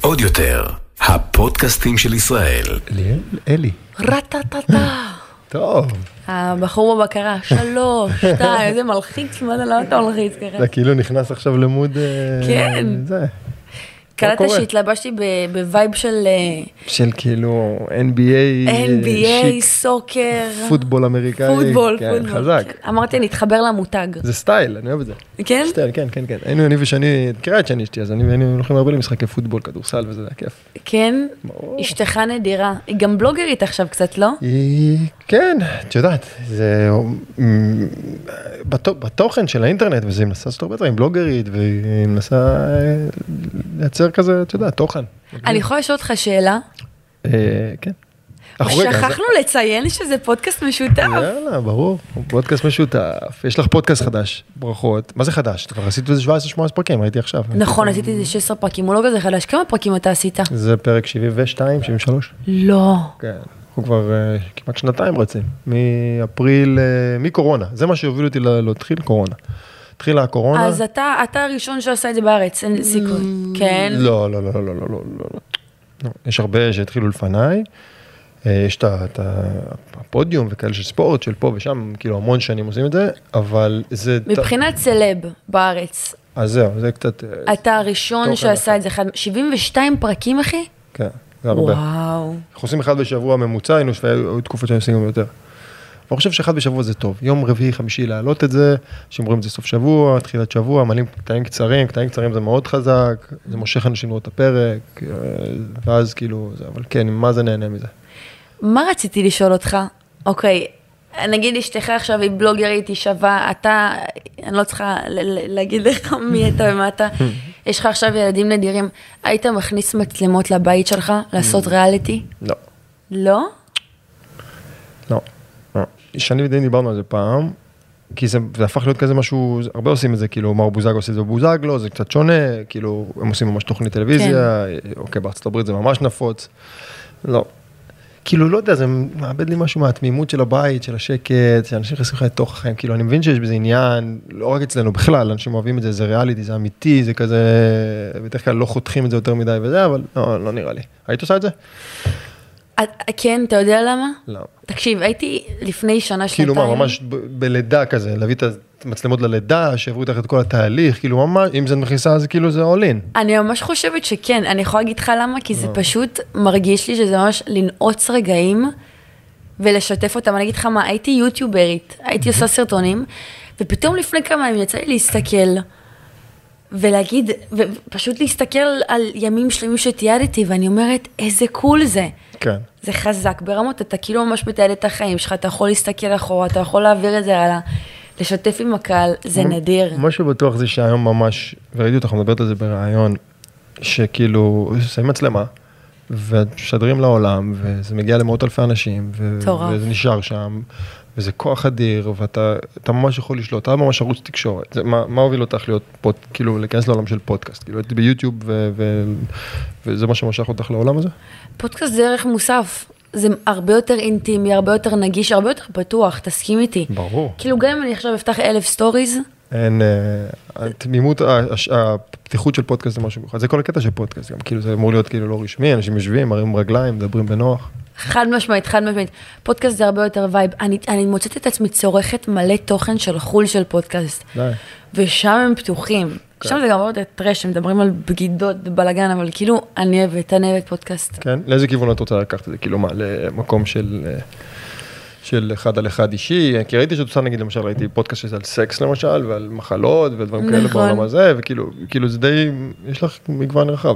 עוד יותר, הפודקאסטים של ישראל. ליאל? אלי. רטטטה. טוב. הבחור בבקרה, שלוש, שתיים, איזה מלחיץ, מה זה, למה אתה מלחיץ ככה? זה כאילו נכנס עכשיו ל mode... אה, כן. קלטת? שהתלבשתי ב vibe של אה, של כאילו NBA, NBA, chic, soccer, פוטבול אמריקאי. פוטבול, כן, פוטבול. חזק. כן. אמרתי, אני אתחבר למותג. זה סטייל, אני אוהב את זה. כן? סטייל, כן, כן, כן. היינו אני ושני, את מכירה את שני אשתי, אז אני והיינו הולכים הרבה למשחקי פוטבול, כדורסל וזה היה כיף. כן? ברור. אשתך נדירה. היא גם בלוגרית עכשיו קצת, לא? היא, כן, את יודעת, זה בתוכן של האינטרנט, וזה היא מנסה לעשות הרבה דברים, בלוגרית, והיא מנסה אה, לייצר כזה, את יודעת, תוכן. אני יכולה לשאול אותך שאלה? אה, כן. שכחנו לציין שזה פודקאסט משותף. יאללה, ברור, פודקאסט משותף, יש לך פודקאסט חדש, ברכות. מה זה חדש? כבר עשית איזה 17-18 פרקים, ראיתי עכשיו. נכון, עשיתי איזה 16 פרקים, הוא לא כזה חדש. כמה פרקים אתה עשית? זה פרק 72, 73. לא. כן, אנחנו כבר אה, כמעט שנתיים רצים, מאפריל, אה, מקורונה, זה מה שהוביל אותי לה- להתחיל קורונה. התחילה הקורונה. אז אתה אתה הראשון שעשה את זה בארץ, אין סיכוי. כן? לא, לא, לא, לא, לא, לא, לא, לא. לא. יש הרבה שהתחילו לפניי. אה, יש את הפודיום וכאלה של ספורט, של פה ושם, כאילו המון שנים עושים את זה, אבל זה... מבחינת סלב בארץ, אז זהו, זה קצת... אתה הראשון שעשה את זה, אחד- 72 פרקים, אחי? כן, זה הרבה. וואו. אנחנו עושים אחד בשבוע ממוצע, היינו היו תקופות שהיינו עושים גם יותר. אני חושב שאחד בשבוע זה טוב. יום רביעי, חמישי להעלות את זה, שאומרים את זה סוף שבוע, תחילת שבוע, מעלים קטעים קצרים, קטעים קצרים זה מאוד חזק, זה מושך אנשים לראות את הפרק, אה, ואז כאילו, זה, אבל כן, מה זה נהנה מזה? מה רציתי לשאול אותך? אוקיי, נגיד אשתך עכשיו היא בלוגרית, היא שווה, אתה, אני לא צריכה להגיד לך מי אתה ומה אתה, יש לך עכשיו ילדים נדירים, היית מכניס מצלמות לבית שלך לעשות ריאליטי? לא, לא? לא. לא. שני ודי דיברנו על זה פעם, כי זה, זה הפך להיות כזה משהו, הרבה עושים את זה, כאילו מר בוזגלו עושה את זה בבוזגלו, זה קצת שונה, כאילו הם עושים ממש תוכנית טלוויזיה, אוקיי, בארצות הברית זה ממש נפוץ. לא. כאילו, לא יודע, זה מאבד לי משהו מהתמימות של הבית, של השקט, שאנשים נכנסים לך לתוך החיים, כאילו, אני מבין שיש בזה עניין, לא רק אצלנו, בכלל, אנשים אוהבים את זה, זה ריאליטי, זה אמיתי, זה כזה, בדרך כלל לא חותכים את זה יותר מדי וזה, אבל לא, לא נראה לי. היית עושה את זה? כן, אתה יודע למה? לא. תקשיב, הייתי לפני שנה, כאילו שנתיים. מה, ממש בלידה כזה, להביא את המצלמות ללידה, שיעברו איתך את כל התהליך, כאילו ממש, אם זה מכניסה אז כאילו זה all in. אני ממש חושבת שכן, אני יכולה להגיד לך למה, כי לא. זה פשוט מרגיש לי שזה ממש לנעוץ רגעים ולשתף אותם. אני אגיד לך מה, הייתי יוטיוברית, הייתי עושה סרטונים, ופתאום לפני כמה ימים יצא לי להסתכל ולהגיד, ופשוט להסתכל על ימים שלמים שתיעדתי, ואני אומרת, איזה קול זה. כן. זה חזק ברמות, אתה כאילו ממש מתעד את החיים שלך, אתה יכול להסתכל אחורה, אתה יכול להעביר את זה הלאה, לשתף עם הקהל, זה נדיר. מה שבטוח זה שהיום ממש, וראיתי אותך מדברת על זה בריאיון, שכאילו, שמים מצלמה, ומשדרים לעולם, וזה מגיע למאות אלפי אנשים, ו-. וזה נשאר שם, וזה כוח אדיר, ואתה אתה ממש יכול לשלוט, אתה ממש ערוץ תקשורת. זה, מה, מה הוביל אותך להיות, פוד, כאילו, להיכנס לעולם של פודקאסט? כאילו, הייתי ביוטיוב, ו- ו- וזה מה שמשך אותך לעולם הזה? פודקאסט זה ערך מוסף. זה הרבה יותר אינטימי, הרבה יותר נגיש, הרבה יותר פתוח, תסכים איתי. ברור. כאילו גם אם אני עכשיו אפתח אלף stories, אין, אה, התמימות, ה- הש- הפתיחות של פודקאסט זה משהו מיוחד, זה כל הקטע של פודקאסט, גם כאילו זה אמור להיות כאילו לא רשמי, אנשים יושבים, מרים רגליים, מדברים בנוח. חד משמעית, חד משמעית. פודקאסט זה הרבה יותר vibe. אני, אני מוצאת את עצמי צורכת מלא תוכן של חו"ל של פודקאסט. די. ושם הם פתוחים. כן. שם זה גם יותר trash, הם מדברים על בגידות ובלאגן, אבל כאילו, אני אוהבת, אני אוהבת פודקאסט. כן? לאיזה כיוון את רוצה לקחת את זה? כאילו מה, למקום של... של אחד על אחד אישי, כי ראיתי שאת עושה נגיד למשל ראיתי פודקאסט שזה על סקס למשל ועל מחלות ודברים כאלה נכון. בעולם הזה וכאילו כאילו זה די יש לך מגוון רחב.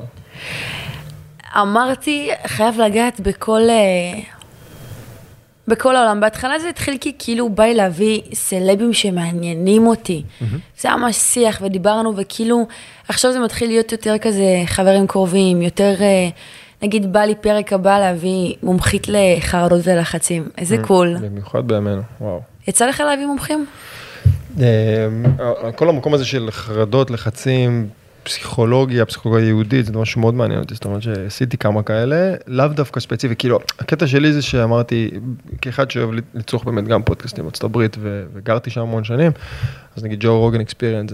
אמרתי, חייב לגעת בכל... אה, בכל העולם. בהתחלה זה התחיל כי כאילו בא לי להביא סלבים שמעניינים אותי. זה היה ממש שיח ודיברנו וכאילו, עכשיו זה מתחיל להיות יותר כזה חברים קרובים, יותר, אה, נגיד בא לי פרק הבא להביא מומחית לחרדות ולחצים. איזה קול. במיוחד בימינו, וואו. יצא לך להביא מומחים? אה, כל המקום הזה של חרדות, לחצים, פסיכולוגיה, פסיכולוגיה יהודית, זה משהו מאוד מעניין אותי, זאת אומרת שעשיתי כמה כאלה, לאו דווקא ספציפי, כאילו, הקטע שלי זה שאמרתי, כאחד שאוהב לצרוך באמת גם פודקאסטים בארצות הברית, וגרתי שם המון שנים, אז נגיד ג'ו רוגן אקספיריאנס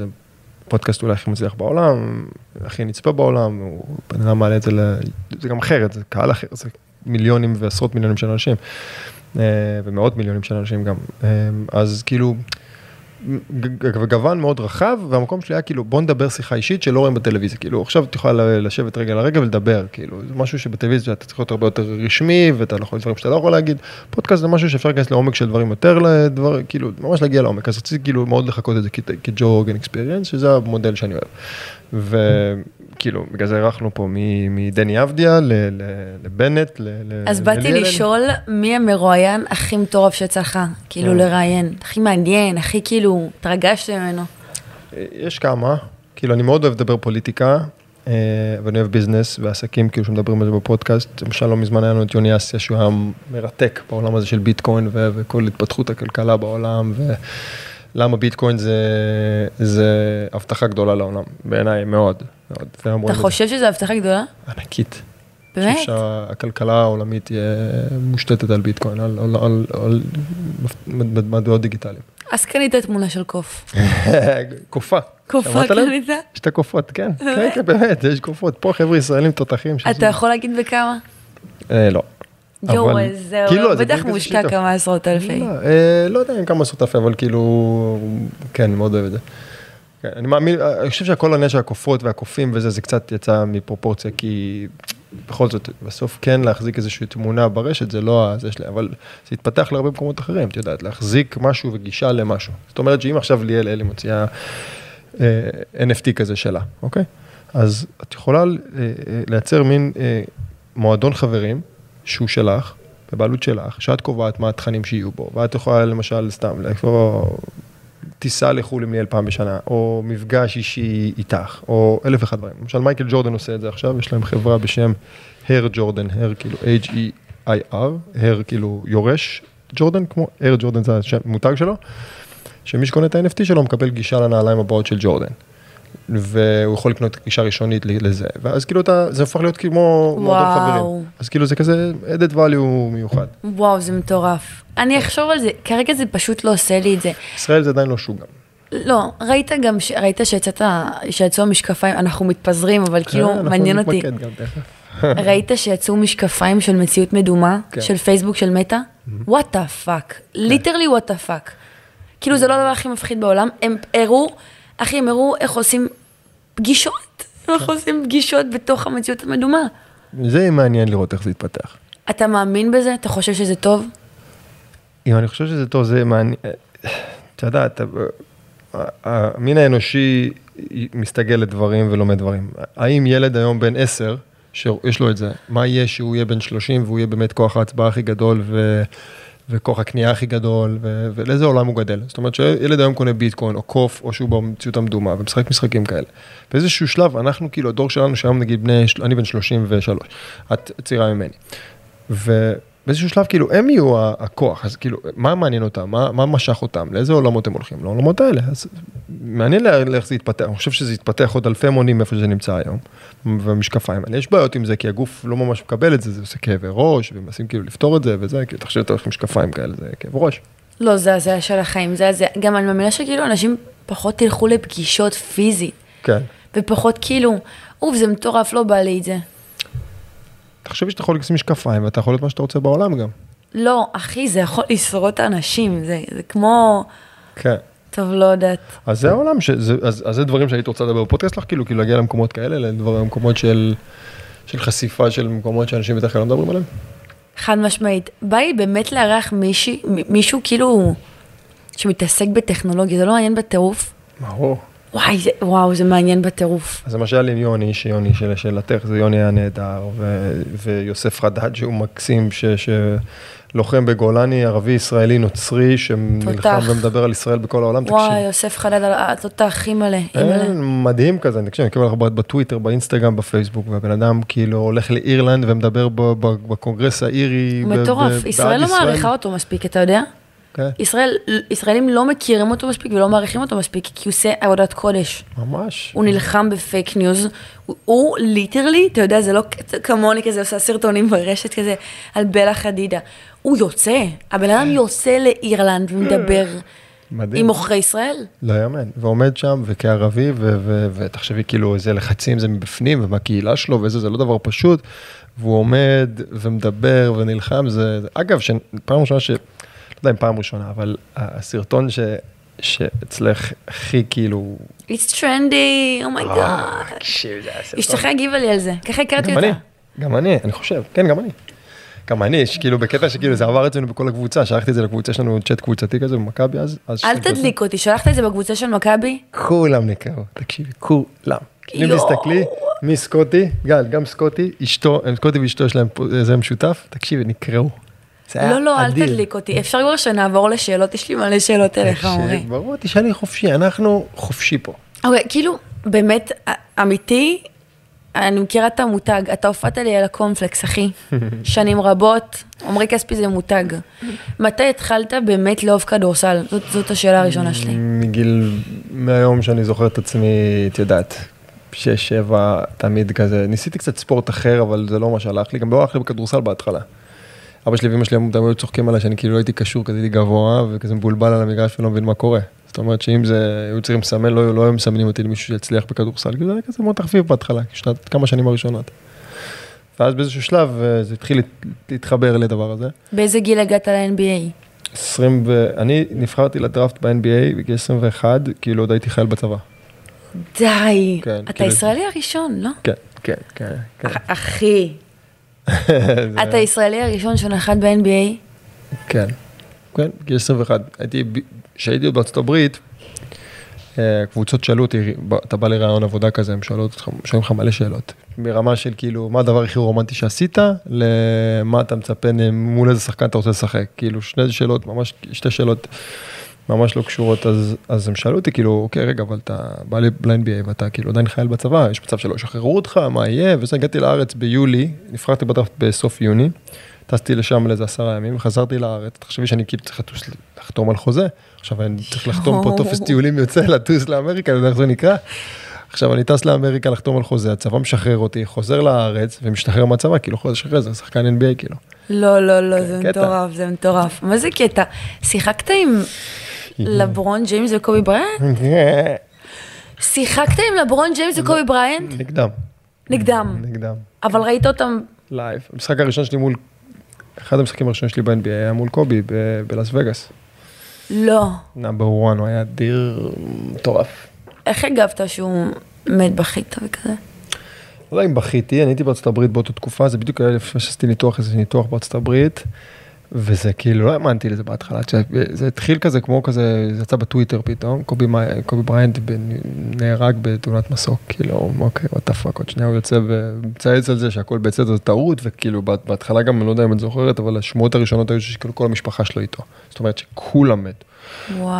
זה פודקאסט אולי הכי מצליח בעולם, הכי נצפה בעולם, הוא בן אדם מעלה את זה, ל... זה גם אחרת, זה קהל אחר, זה מיליונים ועשרות מיליונים של אנשים, אה, ומאות מיליונים של אנשים גם, אה, אז כאילו, וגוון מאוד רחב, והמקום שלי היה כאילו, בוא נדבר שיחה אישית שלא רואים בטלוויזיה, כאילו, עכשיו את יכולה לשבת רגע לרגע ולדבר, כאילו, זה משהו שבטלוויזיה אתה צריך להיות הרבה יותר רשמי, ואתה לא יכול דברים שאתה לא יכול להגיד, פודקאסט זה משהו שאפשר להיכנס לעומק של דברים יותר לדבר, כאילו, ממש להגיע לעומק, אז רציתי כאילו מאוד לחכות את זה כג'ו אורגן אקספיריאנס, שזה המודל שאני אוהב. וכאילו, בגלל זה אירחנו פה מדני אבדיה לבנט, אז באתי לשאול, מי המרואיין הכי מטורף שיצא לך, כאילו, אה. לראיין, הכי מעניין, הכי כאילו, התרגשת ממנו. יש כמה, כאילו, אני מאוד אוהב לדבר פוליטיקה, אה, ואני אוהב ביזנס ועסקים, כאילו, שמדברים על זה בפודקאסט. למשל, לא מזמן היה לנו את יוני אסיה, שהוא היה מרתק בעולם הזה של ביטקוין ו- וכל התפתחות הכלכלה בעולם, ולמה ביטקוין זה, זה הבטחה גדולה לעולם, בעיניי מאוד, מאוד. אתה חושב שזו הבטחה גדולה? ענקית. באמת? אני חושב שהכלכלה העולמית תהיה מושתתת על ביטקוין, על, על, על, על מטבעות דיגיטליים. אז קנית תמונה של קוף. קופה. קופה? קנית? יש את הקופות, כן, כן, כן, באמת, יש קופות. פה חבר'ה ישראלים תותחים. אתה יכול להגיד בכמה? אה, לא. יואו, כאילו, זה בטח מושקע. כמה עשרות אלפי. לא, אה, לא יודע אם כמה עשרות אלפי, אבל כאילו, כן, אני מאוד אוהב את זה. כן, אני מאמין, אני חושב שהכל העניין של הקופות והקופים וזה, זה קצת יצא מפרופורציה, כי בכל זאת, בסוף כן להחזיק איזושהי תמונה ברשת, זה לא הזה שלי, אבל זה התפתח להרבה מקומות אחרים, את יודעת, להחזיק משהו וגישה למשהו. זאת אומרת שאם עכשיו ליאל אלי מוציאה אה, NFT כזה שלה, אוקיי? אז את יכולה אה, אה, לייצר מין אה, מועדון חברים, שהוא שלך, בבעלות שלך, שאת קובעת מה התכנים שיהיו בו, ואת יכולה למשל סתם, לקבוע טיסה לחו"ל עם ליאל פעם בשנה, או מפגש אישי איתך, או אלף ואחד דברים. למשל מייקל ג'ורדן עושה את זה עכשיו, יש להם חברה בשם הר ג'ורדן, הר כאילו H-E-I-R, הר כאילו יורש ג'ורדן, כמו הר ג'ורדן זה המותג שלו, שמי שקונה את ה-NFT שלו מקבל גישה לנעליים הבאות של ג'ורדן. והוא יכול לקנות גישה ראשונית לזה, ואז כאילו אתה, זה הופך להיות כמו מועדון. חברים. אז כאילו זה כזה added value מיוחד. וואו, זה מטורף. אני אחשוב על זה, כרגע זה פשוט לא עושה לי את זה. ישראל זה עדיין לא שוק גם. לא, ראית גם, ש- ראית שיצאת, שיצאו המשקפיים, אנחנו מתפזרים, אבל כאילו, כן, אנחנו מעניין אותי. ראית שיצאו משקפיים של מציאות מדומה? כן. של פייסבוק של מטא? What the fuck. Literally what the fuck. כאילו זה לא הדבר הכי מפחיד בעולם. הם הראו, אחי, הם הראו איך עושים פגישות. איך עושים פגישות בתוך המציאות המדומה. זה יהיה מעניין לראות איך זה יתפתח. אתה מאמין בזה? אתה חושב שזה טוב? אם אני חושב שזה טוב, זה מעניין, אתה יודע, אתה- המין האנושי מסתגל לדברים ולומד דברים. האם ילד היום בן עשר, שיש לו את זה, מה יהיה שהוא יהיה בן 30 והוא יהיה באמת כוח ההצבעה הכי גדול ו... וכוח הקנייה הכי גדול, ו... ולאיזה עולם הוא גדל. זאת אומרת שילד היום קונה ביטקוין או קוף, או שהוא במציאות המדומה ומשחק משחקים כאלה. באיזשהו שלב, אנחנו כאילו, הדור שלנו, שהיום נגיד בני, אני בן 33, את צעירה ממני. ובאיזשהו שלב, כאילו, הם יהיו הכוח, אז כאילו, מה מעניין אותם? מה, מה משך אותם? לאיזה עולמות הם הולכים? לעולמות האלה. אז מעניין לה- איך זה יתפתח. אני חושב שזה יתפתח עוד אלפי מונים איפה שזה נמצא היום, והמשקפיים האלה. יש בעיות עם זה, כי הגוף לא ממש מקבל את זה, זה עושה כאבי ראש, ומנסים כאילו לפתור את זה, וזה, כאילו, תחשב, אתה הולך עם משקפיים כאלה, זה כאב ראש. לא, זה הזיה של החיים, זה הזיה. גם אני מאמינה שכאילו אנשים פחות ילכו לפגישות פיזית, כן. ופחות כאילו, אוף, זה מטורף, לא בא לי את זה. תחשבי שאתה יכול לשים משקפיים, ואתה יכול להיות מה שאתה רוצה בעולם גם. לא, אחי, זה יכול לשרוט אנשים, זה, זה כמו, כן. טוב, לא יודעת. אז זה העולם, שזה, אז, אז זה דברים שהיית רוצה לדבר בפודקאסט שלך, כאילו, כאילו להגיע למקומות כאלה, למקומות של, של חשיפה של מקומות שאנשים בדרך כלל לא מדברים עליהם. חד משמעית. בא לי באמת לארח מישהי, מ- מישהו כאילו שמתעסק בטכנולוגיה, זה לא מעניין בטירוף? ברור. וואי, זה, וואו, זה מעניין בטירוף. אז למשל עם יוני, שיוני של שאלתך, זה יוני היה נהדר, ו, ויוסף חדד שהוא מקסים, ש, שלוחם בגולני, ערבי ישראלי נוצרי, שנלחם תותח. ומדבר על ישראל בכל העולם, וואי, תקשיב. יוסף חדד, התותח, אימא'לה, אימא'לה. מדהים כזה, תקשיב, אני מקבל לך בטוויטר, באינסטגרם, בפייסבוק, והבן אדם כאילו הולך לאירלנד ומדבר ב- ב- בקונגרס האירי. מטורף, ישראל לא מעריכה אותו מספיק, אתה יודע? כן, ישראל, ישראלים לא מכירים אותו מספיק ולא מעריכים אותו מספיק, כי הוא עושה עבודת קודש. ממש. הוא נלחם בפייק ניוז, הוא- הוא literally, אתה יודע, זה לא כמוני כזה, עושה סרטונים ברשת כזה על בלה חדיד. הוא יוצא, הבן אדם יוצא לאירלנד ומדבר. מדהים. עם עוכרי ישראל? לא יאמן, ועומד שם וכערבי, ותחשבי כאילו איזה לחצים זה מבפנים, ומהקהילה שלו, ואיזה, זה לא דבר פשוט, והוא עומד ומדבר ונלחם, זה, אגב, פעם ראשונה ש... לא יודע אם פעם ראשונה, אבל הסרטון ש... שאצלך הכי כאילו... It's trendy, אה, oh my God. תקשיב, זה היה סרטון. אשתך הגיבה לי על זה, ככה הכרתי גם אותה. אני, גם אני, אני חושב, כן, גם אני. גם אני, כאילו בקטע שכאילו זה עבר אצלנו בכל הקבוצה, שלחתי את זה לקבוצה שלנו, צ'אט קבוצתי כזה במכבי אז. אל תדליק אותי, שלחת את זה בקבוצה של מכבי? כולם נקרעו, תקשיבי, כולם. אם. תסתכלי, מסקוטי, גל, גם סקוטי, אשתו, הם סקוטי ואשתו יש להם פה- זה משותף, תקשיבי, נקראו. זה היה לא, לא, אל. תדליק אותי. אפשר כבר שנעבור לשאלות? יש לי מלא שאלות אליך, עמרי. ברור, תשאלי חופשי, אנחנו חופשי פה. אוקיי, כאילו, באמת, א- אמיתי, אני מכירה את המותג, אתה הופעת לי על הקומפלקס, אחי. שנים רבות, עמרי כספי זה מותג. מתי התחלת באמת לאהוב כדורסל? זאת, זאת השאלה הראשונה שלי. מגיל, מהיום שאני זוכר את עצמי, את יודעת, שש, שבע, תמיד כזה, ניסיתי קצת ספורט אחר, אבל זה לא מה שהלך לי, גם לא הלך לי בכדורסל בהתחלה. אבא שלי ואמא שלי תמיד היו צוחקים עליי שאני כאילו לא הייתי קשור, כזה הייתי גבוה, וכזה מבולבל על המגרש ולא מבין מה קורה. זאת אומרת שאם זה, היו צריכים לסמן, לא, לא היו מסמנים אותי למישהו שיצליח בכדורסל, כאילו זה היה כזה מאוד תחביב בהתחלה, שנת, כמה שנים הראשונות. ואז באיזשהו שלב אה, זה התחיל להת- להתחבר לדבר הזה. באיזה גיל הגעת ל-NBA? 20 ו... אני נבחרתי לדראפט ב-NBA בגיל 21, כאילו עוד הייתי חייל בצבא. די. כן, אתה כאילו- הישראלי הראשון, לא? כן, כן, כן. כן. אח- אחי, אתה הישראלי הראשון שנחת ב-NBA? כן, כן, גיל 21. הייתי, כשהייתי בארצות הברית, אה, קבוצות שאלו אותי, "ב- אתה בא לרעיון עבודה כזה, הם שואלים אותך, שואלים לך מלא שאלות. מרמה של כאילו, מה הדבר הכי רומנטי שעשית, למה אתה מצפה, מול איזה שחקן אתה רוצה לשחק. כאילו, שני שאלות, ממש, שתי שאלות ממש לא קשורות, אז, אז הם שאלו אותי, כאילו, אוקיי, רגע, אבל אתה בא ל-NBA ואתה כאילו עדיין חייל בצבא, יש מצב שלא ישחררו אותך, מה יהיה? וזה, הגעתי לארץ ביולי, נבחרתי בדראפט בסוף יוני. טסתי לשם לאיזה עשרה ימים, חזרתי לארץ, תחשבי שאני כאילו צריך לטוס, לחתום על חוזה, עכשיו אני צריך לחתום פה טופס טיולים יוצא, לטוס לאמריקה, אני לא יודע איך זה נקרא. עכשיו אני טס לאמריקה לחתום על חוזה, הצבא משחרר אותי, חוזר לארץ ומשתחרר מהצבא, כאילו חודש אחרי זה, שחקן NBA כאילו. לא, לא, לא, זה קטע. מטורף, זה מטורף. מה זה קטע? שיחקת עם לברון ג'יימס וקובי בריינט? שיחקת עם לברון ג'יימס וקובי בריינט? נגדם, נגדם. נגדם. אבל ראית אותם, live. המשחק הראשון שלי מול, אחד המשחקים הראשונים שלי ב-NBA היה מול קובי בלאס וגאס. לא. Number 1, הוא היה אדיר מטורף. איך הגבת שהוא מת בכית וכזה? לא יודע אם בכיתי, אני הייתי בארצות הברית באותה תקופה, זה בדיוק היה לפני שעשיתי ניתוח, איזה ניתוח בארצות הברית, וזה כאילו, לא האמנתי לזה בהתחלה, זה התחיל כזה כמו כזה, זה יצא בטוויטר פתאום, קובי, קובי בריינט ב- נהרג בתאונת מסוק, כאילו, אוקיי, what the fuck, עוד שנייה הוא יוצא ומצייץ על זה שהכל בסדר, זה טעות, וכאילו, בה- בהתחלה גם, אני לא יודע אם את זוכרת, אבל השמועות הראשונות היו שכאילו כל המשפחה שלו איתו, זאת אומרת שכולם מתו.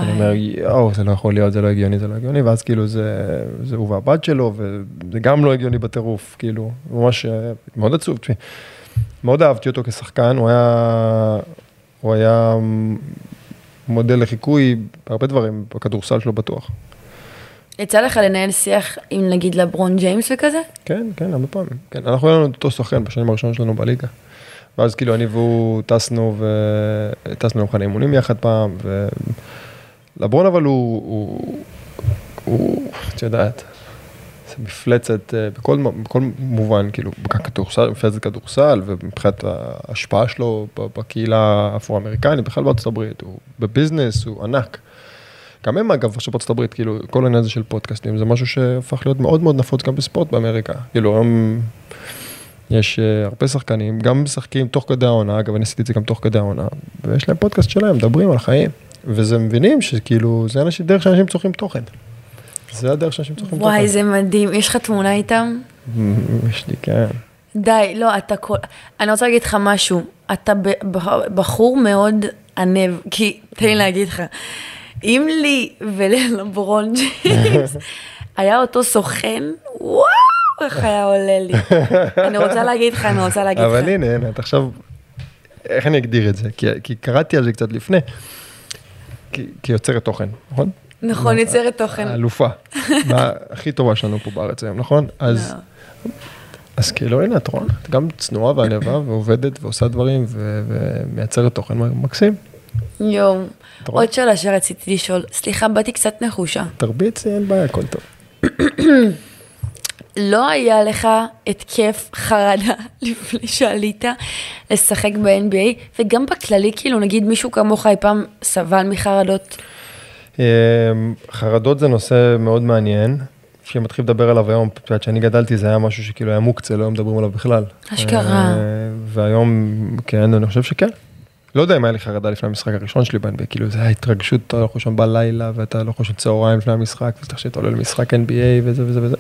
אני אומר, וואי. יואו, זה לא יכול להיות, זה לא הגיוני, זה לא הגיוני, ואז כאילו זה, זה הוא והבת שלו, וזה גם לא הגיוני בטירוף, כאילו, ממש אה, מאוד עצוב, תשמעי. מאוד אהבתי אותו כשחקן, הוא היה, הוא היה מודל לחיקוי בהרבה דברים, בכדורסל שלו בטוח. יצא לך לנהל שיח עם נגיד לברון ג'יימס וכזה? כן, כן, הרבה פעמים. כן, אנחנו היינו אותו סוכן בשנים הראשונות שלנו בליגה. ואז כאילו אני והוא טסנו וטסנו למחנה אימונים יחד פעם, ולברון אבל הוא, הוא, הוא, את יודעת, מפלצת אה, בכל, בכל מובן, כאילו, בכדורסל, מפלצת כדורסל, ומבחינת ההשפעה שלו בקהילה האפרו-אמריקנית, בכלל בארצות הברית, הוא בביזנס, הוא ענק. גם הם אגב עכשיו בארצות הברית, כאילו, כל העניין הזה של פודקאסטים, זה משהו שהפך להיות מאוד מאוד נפוץ גם בספורט באמריקה. כאילו, היום יש uh, הרבה שחקנים, גם משחקים תוך כדי העונה, אגב, אני עשיתי את זה גם תוך כדי העונה, ויש להם פודקאסט שלהם, מדברים על החיים, וזה מבינים שכאילו, זה אנשים, דרך שאנשים צורכים תוכן. זה הדרך שאנשים צורכים תוכן. וואי, זה מדהים. יש לך תמונה איתם? יש לי, כן. די, לא, אתה כל... אני רוצה להגיד לך משהו. אתה בחור מאוד ענב, כי תן לי להגיד לך, אם לי וללברון ג'יימס היה אותו סוכן, וואו, איך היה עולה לי. אני רוצה להגיד לך, אני רוצה להגיד לך. אבל הנה, הנה, את עכשיו, איך אני אגדיר את זה? כי, כי קראתי על זה קצת לפני. כי, כי יוצרת תוכן, נכון? נכון, יוצרת תוכן. האלופה. מה הכי טובה שלנו פה בארץ היום, נכון? אז, לא. אז כאילו, הנה, את רואה, את גם צנועה וענבה ועובדת ועושה דברים ו- ומייצרת תוכן מקסים. יואו. עוד שאלה שרציתי לשאול. סליחה, באתי קצת נחושה. תרביצי, אין בעיה, הכל טוב. לא היה לך התקף חרדה לפני שעלית לשחק ב-NBA, וגם בכללי, כאילו, נגיד מישהו כמוך אי פעם סבל מחרדות? אמ, חרדות זה נושא מאוד מעניין, שמתחיל לדבר עליו היום, כשאני גדלתי זה היה משהו שכאילו היה מוקצה, לא היו מדברים עליו בכלל. אשכרה. אה, והיום, כן, אני חושב שכן. לא יודע אם היה לי חרדה לפני המשחק הראשון שלי ב-NBA, כאילו זה היה התרגשות, אתה לא יכול בלילה, ואתה לא יכול צהריים לפני המשחק, ואתה שאתה עולה למשחק NBA וזה וזה וזה.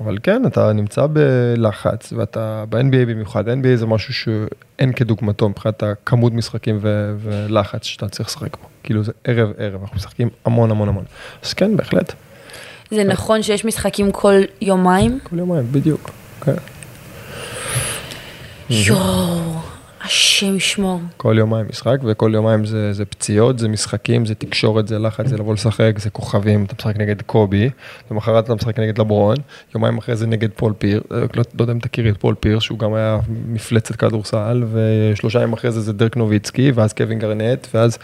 אבל כן, אתה נמצא בלחץ, ואתה ב-NBA במיוחד, NBA זה משהו שאין כדוגמתו מבחינת הכמות משחקים ו- ולחץ שאתה צריך לשחק בו. כאילו זה ערב ערב, אנחנו משחקים המון המון המון. אז כן, בהחלט, זה נכון שיש משחקים כל יומיים? כל יומיים, בדיוק. כן. יואו, השם ישמור. כל יומיים משחק, וכל יומיים זה, זה פציעות, זה משחקים, זה תקשורת, זה לחץ, זה לבוא לשחק, זה כוכבים, אתה משחק נגד קובי, למחרת אתה משחק נגד לברון, יומיים אחרי זה נגד פול פירס, אה, לא, לא יודע אם תכירי את פול פירס, שהוא גם היה מפלצת כדורסל, ושלושה ימים אחרי זה זה דרק נוביצקי, ואז קווין גרנט, ואז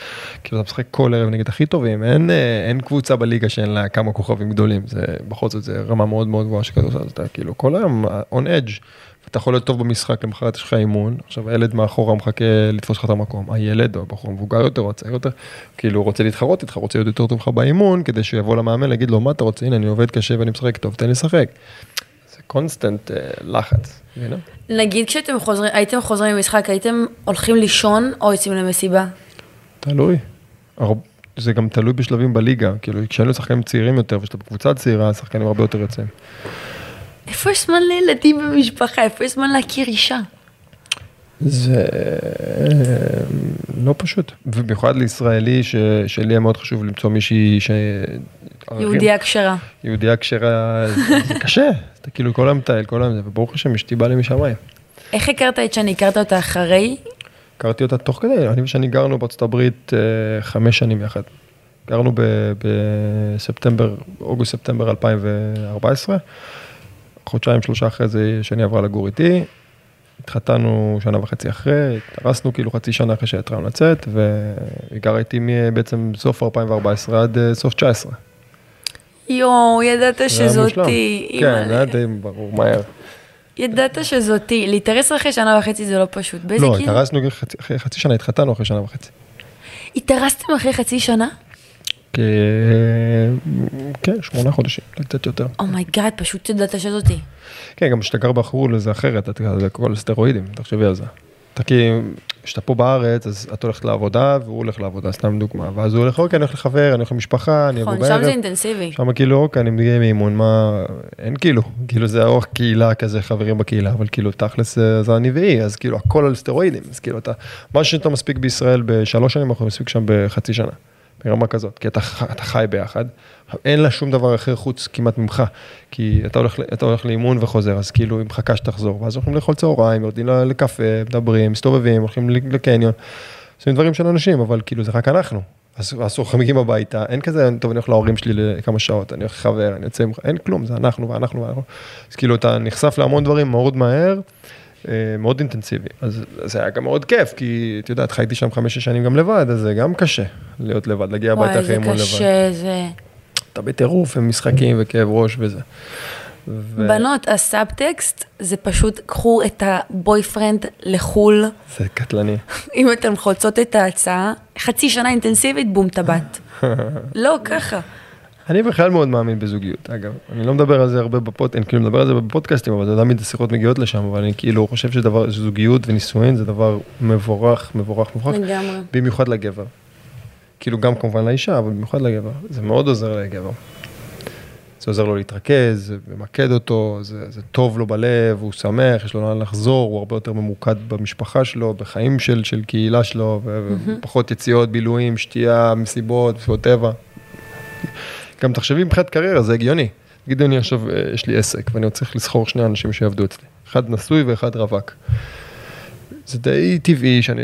כאילו אתה משחק כל ערב נגד הכי טובים, אין, אה, אין קבוצה בליגה שאין לה כמה כוכבים גדולים, זה בכל זאת זה רמה מאוד מאוד גבוהה של כדורסל, אתה כאילו כל היום on edge. אתה יכול להיות טוב במשחק, למחרת יש לך אימון, עכשיו הילד מאחורה מחכה לתפוס לך את המקום, הילד או הבחור מבוגר יותר או הצעיר יותר, כאילו הוא רוצה להתחרות איתך, רוצה להיות יותר טוב לך באימון, כדי שהוא יבוא למאמן להגיד לו מה אתה רוצה, הנה אני עובד קשה ואני משחק טוב, תן לי לשחק. זה קונסטנט uh, לחץ, מבינה? נגיד כשאתם חוזרים, הייתם חוזרים ממשחק, הייתם הולכים לישון או יוצאים למסיבה? תלוי. זה גם תלוי בשלבים בליגה, כאילו כשהיינו שחקנים צעירים יותר ושאתה בקבוצה צעירה, השחקנים הרבה יותר יוצאים. איפה יש זמן לילדים במשפחה? איפה יש זמן להכיר אישה? זה אה, לא פשוט, ובמיוחד לישראלי ש... שלי היה מאוד חשוב למצוא מישהי ש... יהודייה כשרה. יהודייה כשרה, זה- קשה, אתה כאילו כל היום מטייל, כל היום זה, וברוך השם אשתי באה לי משמיים. איך הכרת את שני? הכרת אותה אחרי? הכרתי אותה תוך כדי, אני ושאני גרנו בארצות הברית אה, חמש שנים יחד. גרנו בספטמבר, אוגוסט-ספטמבר 2014, חודשיים שלושה אחרי זה שני עברה לגור איתי, התחתנו שנה וחצי אחרי, התארסנו כאילו חצי שנה אחרי שהתחלנו לצאת, והיא גרה איתי בעצם סוף 2014 עד אה, סוף 19. יואו, ידעת שזאתי. כן, זה היה די ברור, מהר. ידעת שזאתי. להתארס אחרי שנה וחצי זה לא פשוט. לא, גיל? התארסנו אחרי חצי שנה, התחתנו אחרי שנה וחצי. התארסתם אחרי חצי שנה? כ- כן, שמונה חודשים, קצת יותר. oh my god, פשוט ידעת שזאתי. כן, גם כשאתה גר בחו"ל זה אחרת, אתה זה הכל סטרואידים, תחשבי על זה. אתה כאילו, כשאתה פה בארץ, אז את הולכת לעבודה והוא הולך לעבודה, סתם דוגמה, ואז הוא הולך, אוקיי, אני הולך לחבר, אני הולך למשפחה, אני אבוא נכון, שם זה בערב. אינטנסיבי. שם כאילו, אוקיי, אני מגיע מאימון, מה, אין כאילו, כאילו זה אורך קהילה כזה, חברים בקהילה, אבל כאילו, תכלס אה, זה אני והיא, אז כאילו, הכל על סטרואידים, אז כאילו, אתה, מה שאתה מספיק בישראל בשלוש שנים, אנחנו מספיק שם בחצי שנה, ברמה כזאת, כי אתה, אתה חי ביחד, אין לה שום דבר אחר חוץ כמעט ממך, כי אתה הולך, אתה הולך לאימון וחוזר, אז כאילו, היא מחכה שתחזור, ואז הולכים לאכול צהריים, יורדים לקפה, מדברים, מסתובבים, הולכים לקניון, עושים דברים של אנשים, אבל כאילו, זה רק אנחנו. אז אז אנחנו מגיעים הביתה, אין כזה, טוב, אני הולך להורים שלי לכמה שעות, אני הולך לחבר, אני יוצא, עם- אין כלום, זה אנחנו ואנחנו ואנחנו. אז כאילו, אתה נחשף להמון דברים מאוד מהר, מאוד אינטנסיבי. אז זה היה גם מאוד כיף, כי את יודעת, חייתי שם חמש-שש שנים גם לבד, אז זה גם קשה להיות לבד, להגיע הביתה וואי, אחרי זה אימון לבד. קשה, זה... אתה בטירוף עם משחקים וכאב ראש וזה. ו- בנות, הסאבטקסט זה פשוט, קחו את הבויפרנד לחו"ל. זה קטלני. אם אתן חוצות את ההצעה, חצי שנה אינטנסיבית, בום טבעת. לא, ככה. אני בכלל מאוד מאמין בזוגיות, אגב. אני לא מדבר על זה הרבה בפוד, אני כאילו מדבר על זה בפודקאסטים, אבל תמיד השיחות מגיעות לשם, אבל אני כאילו חושב שדבר, שזוגיות ונישואין זה דבר מבורך, מבורך, מבורך, לגמרי. במיוחד לגבר. כאילו גם כמובן לאישה, אבל במיוחד לגבר. זה מאוד עוזר לגבר. זה עוזר לו להתרכז, זה ממקד אותו, זה, זה טוב לו בלב, הוא שמח, יש לו לאן לחזור, הוא הרבה יותר ממוקד במשפחה שלו, בחיים של, של קהילה שלו, ופחות יציאות, בילויים, שתייה, מסיבות, מסיבות טבע. גם תחשבי מבחינת קריירה, זה הגיוני. תגידי, אני עכשיו, אה, יש לי עסק, ואני צריך לסחור שני אנשים שיעבדו אצלי. אחד נשוי ואחד רווק. זה די טבעי שאני,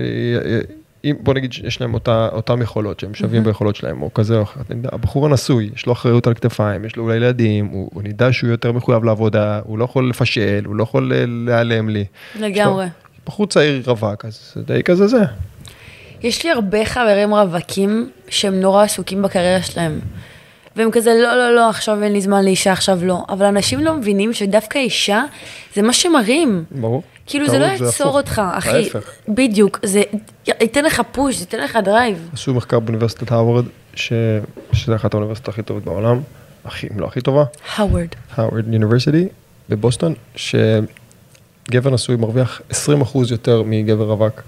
אם, בוא נגיד שיש להם אותה, אותם יכולות, שהם שווים ביכולות שלהם, או כזה או אחר. הבחור הנשוי, יש לו אחריות על כתפיים, יש לו אולי ילדים, הוא, הוא נדע שהוא יותר מחויב לעבודה, הוא לא יכול לפשל, הוא לא יכול אה, להיעלם לי. לגמרי. בחור צעיר רווק, אז זה די כזה זה. יש לי הרבה חברים רווקים שהם נורא עסוקים בקריירה שלהם. והם כזה, לא, לא, לא, עכשיו אין לי זמן לאישה, עכשיו לא. אבל אנשים לא מבינים שדווקא אישה, זה מה שמרים. ברור. כאילו, זה לא יעצור. אותך, אחי. ההפך. בדיוק, זה ייתן לך push, זה ייתן לך drive. עשו מחקר באוניברסיטת הרווארד, ש... שזה אחת האוניברסיטות הכי טובות בעולם, הכי, אם לא הכי טובה, הווארד. הרווארד יוניברסיטי בבוסטון, שגבר נשוי מרוויח 20% יותר מגבר רווק.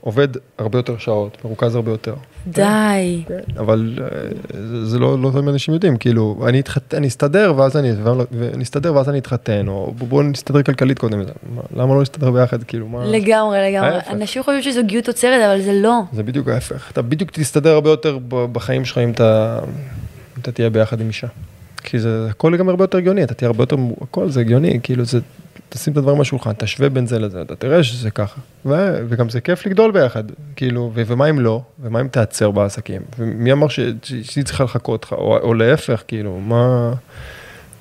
עובד הרבה יותר שעות, מרוכז הרבה יותר. די. כן, אבל אה, זה, זה לא, לא תמיד אנשים יודעים, כאילו, אני אסתדר ואז אני, ואני אסתדר ואז אני אתחתן, או בואו נסתדר כלכלית קודם, מה, למה לא נסתדר ביחד, כאילו, מה... לגמרי, לגמרי. ההפך. אנשים חושבים שזוגיות עוצרת, אבל זה לא. זה בדיוק ההפך, אתה בדיוק תסתדר הרבה יותר בחיים שלך אם אתה, אם אתה תהיה ביחד עם אישה. כי זה הכל גם הרבה יותר הגיוני, אתה תהיה הרבה יותר, הכל זה הגיוני, כאילו זה, תשים את הדברים על השולחן, תשווה בין זה לזה, אתה תראה שזה ככה. ו, וגם זה כיף לגדול ביחד, כאילו, ו, ומה אם לא, ומה אם תעצר בעסקים, ומי אמר ש, ש, שהיא צריכה לחכות לך, או, או להפך, כאילו, מה,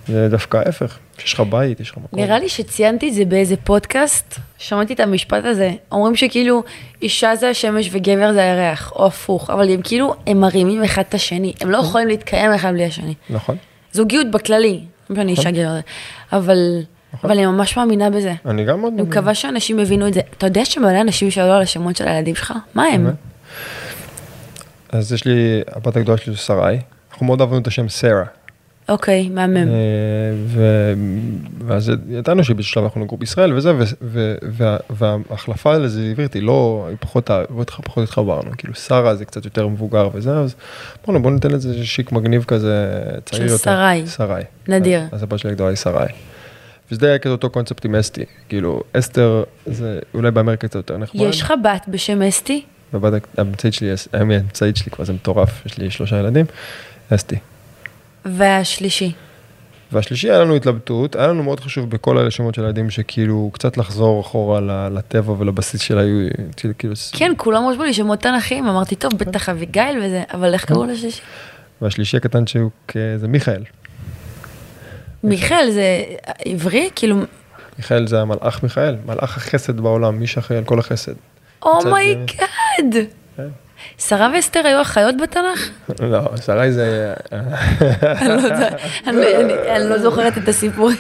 זה דווקא ההפך, יש לך בית, יש לך מקום. נראה לי שציינתי את זה באיזה פודקאסט, שמעתי את המשפט הזה. אומרים שכאילו, אישה זה השמש וגבר זה הירח, או הפוך, אבל הם כאילו, הם מרימים אחד את השני, הם לא יכולים להתקיים אחד בלי השני. נכון, זוגיות בכללי, לא שאני אישה גבר, אבל, אבל אני ממש מאמינה בזה. אני גם מאוד... אני מקווה שאנשים יבינו את זה. אתה יודע שמלא אנשים שאלו על השמות של הילדים שלך? מה הם? אז יש לי, הבת הגדולה שלי שרי, אנחנו מאוד אהבנו את השם סרה. אוקיי, מהמם. אה, ואז ידענו שבאיזשהו שלב אנחנו נגור בישראל וזה, וההחלפה לזה עברית היא לא, היא פחות, פחות התחברנו, כאילו שרה זה קצת יותר מבוגר וזה, אז אמרנו בוא ניתן לזה שיק מגניב כזה, צעיר של יותר. שרי. שרי. נדיר. אז הבת שלי הגדולה היא שרי. וזה היה כזה אותו קונספט עם אסתי, כאילו אסתר זה אולי באמריקה קצת יותר נחמד. יש לך בת בשם אסתי? והבת האמצעית שלי, האמצעית שלי כבר זה מטורף, יש לי שלושה ילדים, אסתי. והשלישי. והשלישי היה לנו התלבטות, היה לנו מאוד חשוב בכל השמות של הילדים שכאילו קצת לחזור אחורה לטבע ולבסיס של היו, כאילו, כן, כולם רשמו לי שמות תנכים, אמרתי, טוב, בטח אביגיל וזה, אבל איך קראו לשלישי? והשלישי הקטן שהוא כ- זה מיכאל, מיכאל זה עברי? כאילו, מיכאל זה המלאך מיכאל, מלאך החסד בעולם, מי שאחראי על כל החסד. oh my god. כן. שרה ואסתר היו אחיות בתנ"ך? לא, שרי זה, אני לא אני לא- לא זוכרת את הסיפורים.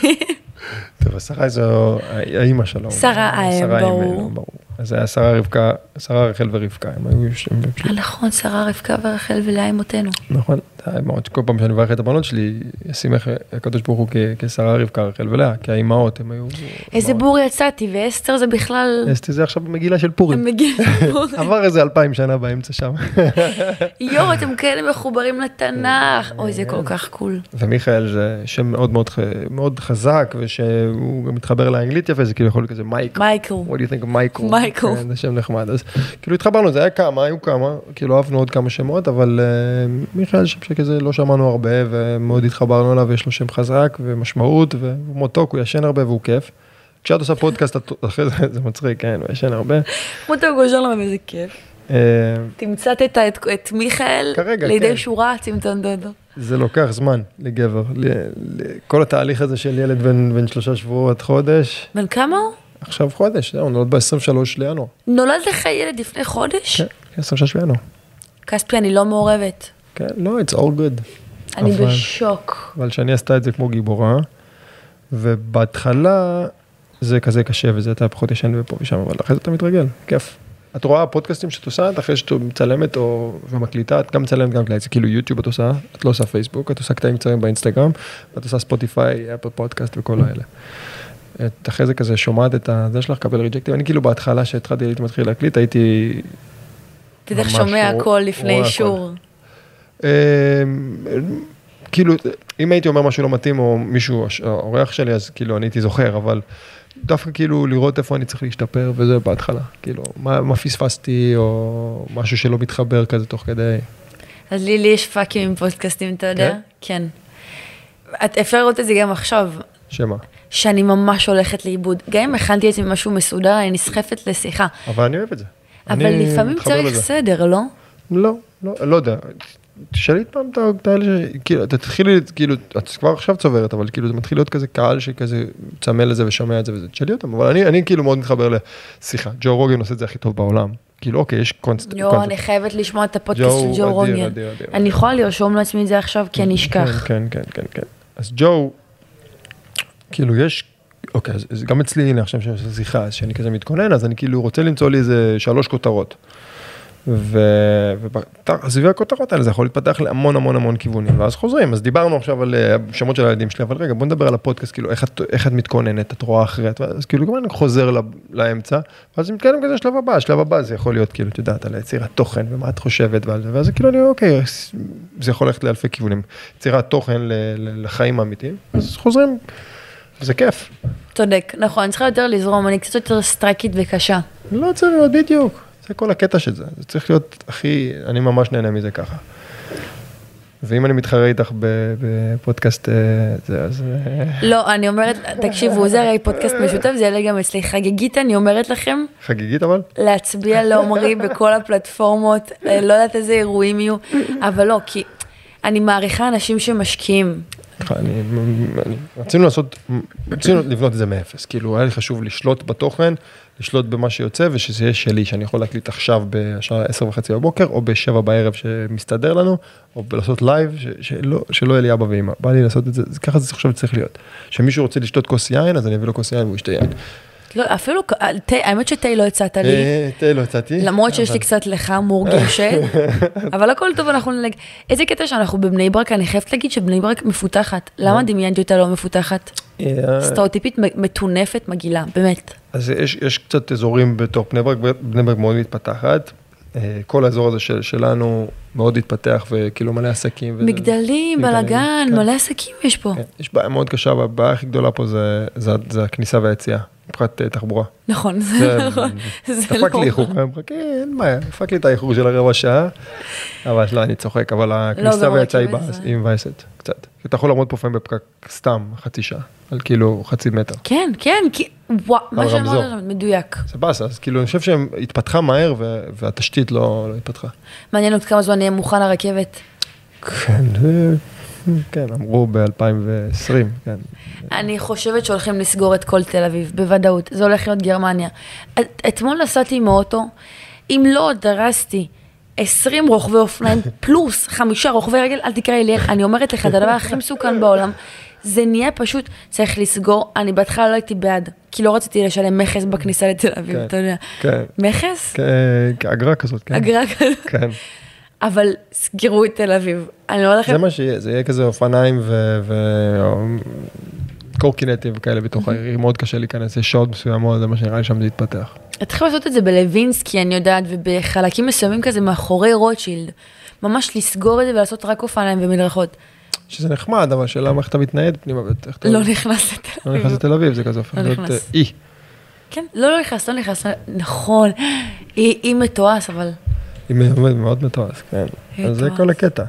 טוב, שרי זו האימא שלו. שרה האם, שרה ברור. אימנו, ברור. אז היה שרה רבקה, שרה רחל ורבקה, הם היו שם, אה, נכון, שרה, רבקה ורחל ולאה אמותינו. נכון, שכל פעם שאני מברך את הבנות שלי, ישימך הקדוש ברוך הוא כשרה רבקה רחל ולאה, כי האימהות הם היו... איזה בור יצאתי, ואסתר זה בכלל... אסתי זה עכשיו במגילה של פורים. עבר איזה אלפיים שנה באמצע שם. יואו, אתם כאלה מחוברים לתנ"ך. אוי, זה כל כך קול. ומיכאל זה שם מאוד מאוד חזק, ושהוא גם מתחבר לאנגלית יפה, זה כאילו יכול להיות כזה מייקל. מייקל. What do you think of מייקל? מייקל. כן, זה שם נחמד. אז כאילו התחברנו, זה היה כמה, היו כמה, כאילו אהבנו עוד כמה שמות, אבל אה, מיכאל שם שכזה לא שמענו הרבה, ומאוד התחברנו אליו, יש לו שם חזק ומשמעות, והוא מותוק, הוא ישן הרבה והוא כיף. כשאת עושה פודקאסט, אחרי זה, זה מצחיק, כן, הוא ישן הרבה. מותו גוז'ר להם איזה כיף. אה, תמצתת את, מיכאל לידי כן. שורה, צמצום דודו. זה לוקח זמן לגבר. כל התהליך הזה של ילד בן, שלושה שבועות, חודש, בן כמה הוא? עכשיו חודש, זהו, הוא נולד ב-23 לינואר. נולד לך ילד לפני חודש? כן, 23 לינואר. כספי, אני לא מעורבת. כן, לא, it's all good. אני אבל- בשוק. אבל שאני עשתה את זה כמו גיבורה, ובהתחלה זה כזה קשה וזה אתה פחות ישן ופה ושם, אבל אחרי זה אתה מתרגל, כיף. את רואה פודקאסטים שאת עושה, את אחרי שאת מצלמת או ומקליטה, את גם מצלמת גם מקליטה, זה כאילו יוטיוב את עושה, את לא עושה פייסבוק, את עושה קטעים קצרים באינסטגרם, ואת עושה ספוטיפיי, אפל פודקאסט וכל האלה. את אחרי זה כזה שומעת את זה שלך, קבל ריג'קטים, אני כאילו בהתחלה שהתחלתי, הייתי מתחיל להקליט, הייתי יודע, ממש שומע הכל לפני. אישור. אה, כאילו, אם הייתי אומר משהו לא מתאים, או מישהו, האורח שלי, אז כאילו, אני הייתי זוכר, אבל דווקא כאילו לראות איפה אני צריך להשתפר, וזה בהתחלה. כאילו, מה, מה פספסתי, או משהו שלא מתחבר כזה תוך כדי. אז לי לי יש פאקים עם פודקאסטים, אתה יודע? כן. את- אפשר לראות את זה גם עכשיו, שמה? שאני ממש הולכת לאיבוד. גם אם הכנתי עצמי משהו מסודר, אני נסחפת לשיחה. אבל אני אוהב את זה. אבל לפעמים צריך לזה. סדר, לא? לא, לא, לא יודע. תשאלי את פעם את האלה ש... כאילו, תתחילי, כאילו, את כבר עכשיו צוברת, אבל כאילו זה מתחיל להיות כזה קהל שכזה צמא לזה ושומע את זה וזה, תשאלי אותם, אבל אני, אני כאילו מאוד מתחבר לשיחה. ג'ו רוגן עושה את זה הכי טוב בעולם. כאילו, אוקיי, יש קונספט. יואו, אני חייבת לשמוע את הפודקאסט של ג'ו אדיר, אני יכולה לרשום לעצמי את זה עכשיו, כי אני אשכח. כן, כן, כן, כן. אז ג'ו, כאילו יש, אוקיי, אז אז גם אצלי, הנה עכשיו שיש שיחה, אז שאני כזה מתכונן, אז אני כאילו רוצה למצוא לי איזה שלוש כותרות. וסביב הכותרות האלה זה יכול להתפתח להמון המון המון כיוונים, ואז חוזרים, אז דיברנו עכשיו על אה, שמות של הילדים שלי, אבל רגע, בוא נדבר על הפודקאסט, כאילו, איך את, איך את מתכוננת, את רואה אחרת, אז כאילו, גם אני חוזר לאמצע, ואז מתקדם כזה לשלב הבא, השלב הבא זה יכול להיות, כאילו, את יודעת, על יצירת תוכן, ומה את חושבת ועל זה, ואז כאילו, אני, אוקיי, זה יכול ללכת לאלפי כיוונים, יצירת תוכן ל- לחיים האמיתיים, אז חוזרים, זה כיף. צודק, נכון, אני צריכה יותר לזרום, אני קצת יותר סטרייקית וקשה. לא צריך להיות בדיוק, זה כל הקטע של זה, זה צריך להיות הכי, אני ממש נהנה מזה ככה. ואם אני מתחרה איתך בפודקאסט, אה, זה, אז... אה, לא, אני אומרת, תקשיבו, זה הרי פודקאסט משותף, זה יעלה גם אצלי. חגיגית, אני אומרת לכם, חגיגית אבל? להצביע לעומרי בכל הפלטפורמות, אה, לא יודעת איזה אירועים יהיו, אבל לא, כי אני מעריכה אנשים שמשקיעים. אני, רצינו לעשות, רצינו לבנות את זה מאפס, כאילו היה לי חשוב לשלוט בתוכן, לשלוט במה שיוצא ושזה יהיה שלי, שאני יכול להקליט עכשיו בשעה עשר וחצי בבוקר, או בשבע בערב שמסתדר לנו, או לעשות live, ש, שלא, שלא יהיה לי אבא ואמא, בא לי לעשות את זה, ככה זה עכשיו צריך להיות. שמישהו רוצה לשתות כוס יין, אז אני אביא לו כוס יין והוא ישתה יין. לא, אפילו, תה, האמת שתה לא הצעת לי. אה, תה לא יצאתי. למרות שיש לי קצת לך מורגשת, אבל הכל טוב, אנחנו נלג... איזה קטע שאנחנו בבני ברק, אני חייבת להגיד שבני ברק מפותחת. למה דמיינתי אותה לא מפותחת? אה, סטריאוטיפית מטונפת מגעילה, באמת. אז יש, יש קצת אזורים בתוך בני ברק, בני ברק מאוד מתפתחת. אה, כל האזור הזה של, שלנו מאוד התפתח וכאילו מלא עסקים. מגדלים, בלאגן, כן. מלא עסקים יש פה. כן, יש בעיה מאוד קשה, הבעיה הכי גדולה פה זה, זה, זה הכניסה והיציאה, מבחינת אה, תחבורה. נכון, זה- נכון. דפק לי לא. איחור, אין בעיה, דפק לי את האיחור של הרבע שעה, אבל לא, אני צוחק, אבל הכניסה גם והיציאה היא מבאסת קצת. אתה יכול לעמוד פה לפעמים בפקק סתם חצי שעה, על כאילו חצי מטר. כן, כן. וואו, מה. שאמרת מדויק. זה באסה, אז כאילו אני חושב שהתפתחה מהר והתשתית לא, לא התפתחה. מעניין עוד כמה זמן נהיה מוכן לרכבת. כן, כן, אמרו ב-2020, כן. אני חושבת שהולכים לסגור את כל תל אביב, בוודאות. זה הולך להיות גרמניה. את- אתמול נסעתי עם האוטו, אם לא דרסתי 20 רוכבי אופניים פלוס חמישה רוכבי רגל, אל תקרא לי, אני אומרת לך, זה הדבר הכי מסוכן בעולם. זה נהיה פשוט, צריך לסגור. אני בהתחלה לא הייתי בעד, כי לא רציתי לשלם מכס בכניסה לתל אביב, כן, אתה יודע. כן. מכס? כ- כאגרה כזאת, כן. אגרה כזאת. כן. אבל סגרו את תל אביב. אני לא לכם, זה מה שיהיה, זה יהיה כזה אופניים ו... ו- וכאלה בתוך העיר, מאוד קשה להיכנס, יש שעות מסוימות, זה מה שנראה לי שם זה יתפתח. התחילו לעשות את זה בלווינסקי, אני יודעת, ובחלקים מסוימים כזה מאחורי רוטשילד. ממש לסגור את זה ולעשות רק אופניים ומדרכות. שזה נחמד, אבל השאלה איך אתה מתנייד פנימה, ואיך אתה... לא נכנס לתל לא אביב. נכנס לתל אביב, זה כזה הופך לא להיות. אה, אי. כן, לא, לא נכנס, לא נכנס, נכון. היא מתועש, אבל... היא מאוד- מאוד מתועש, כן. אז זה. כל הקטע.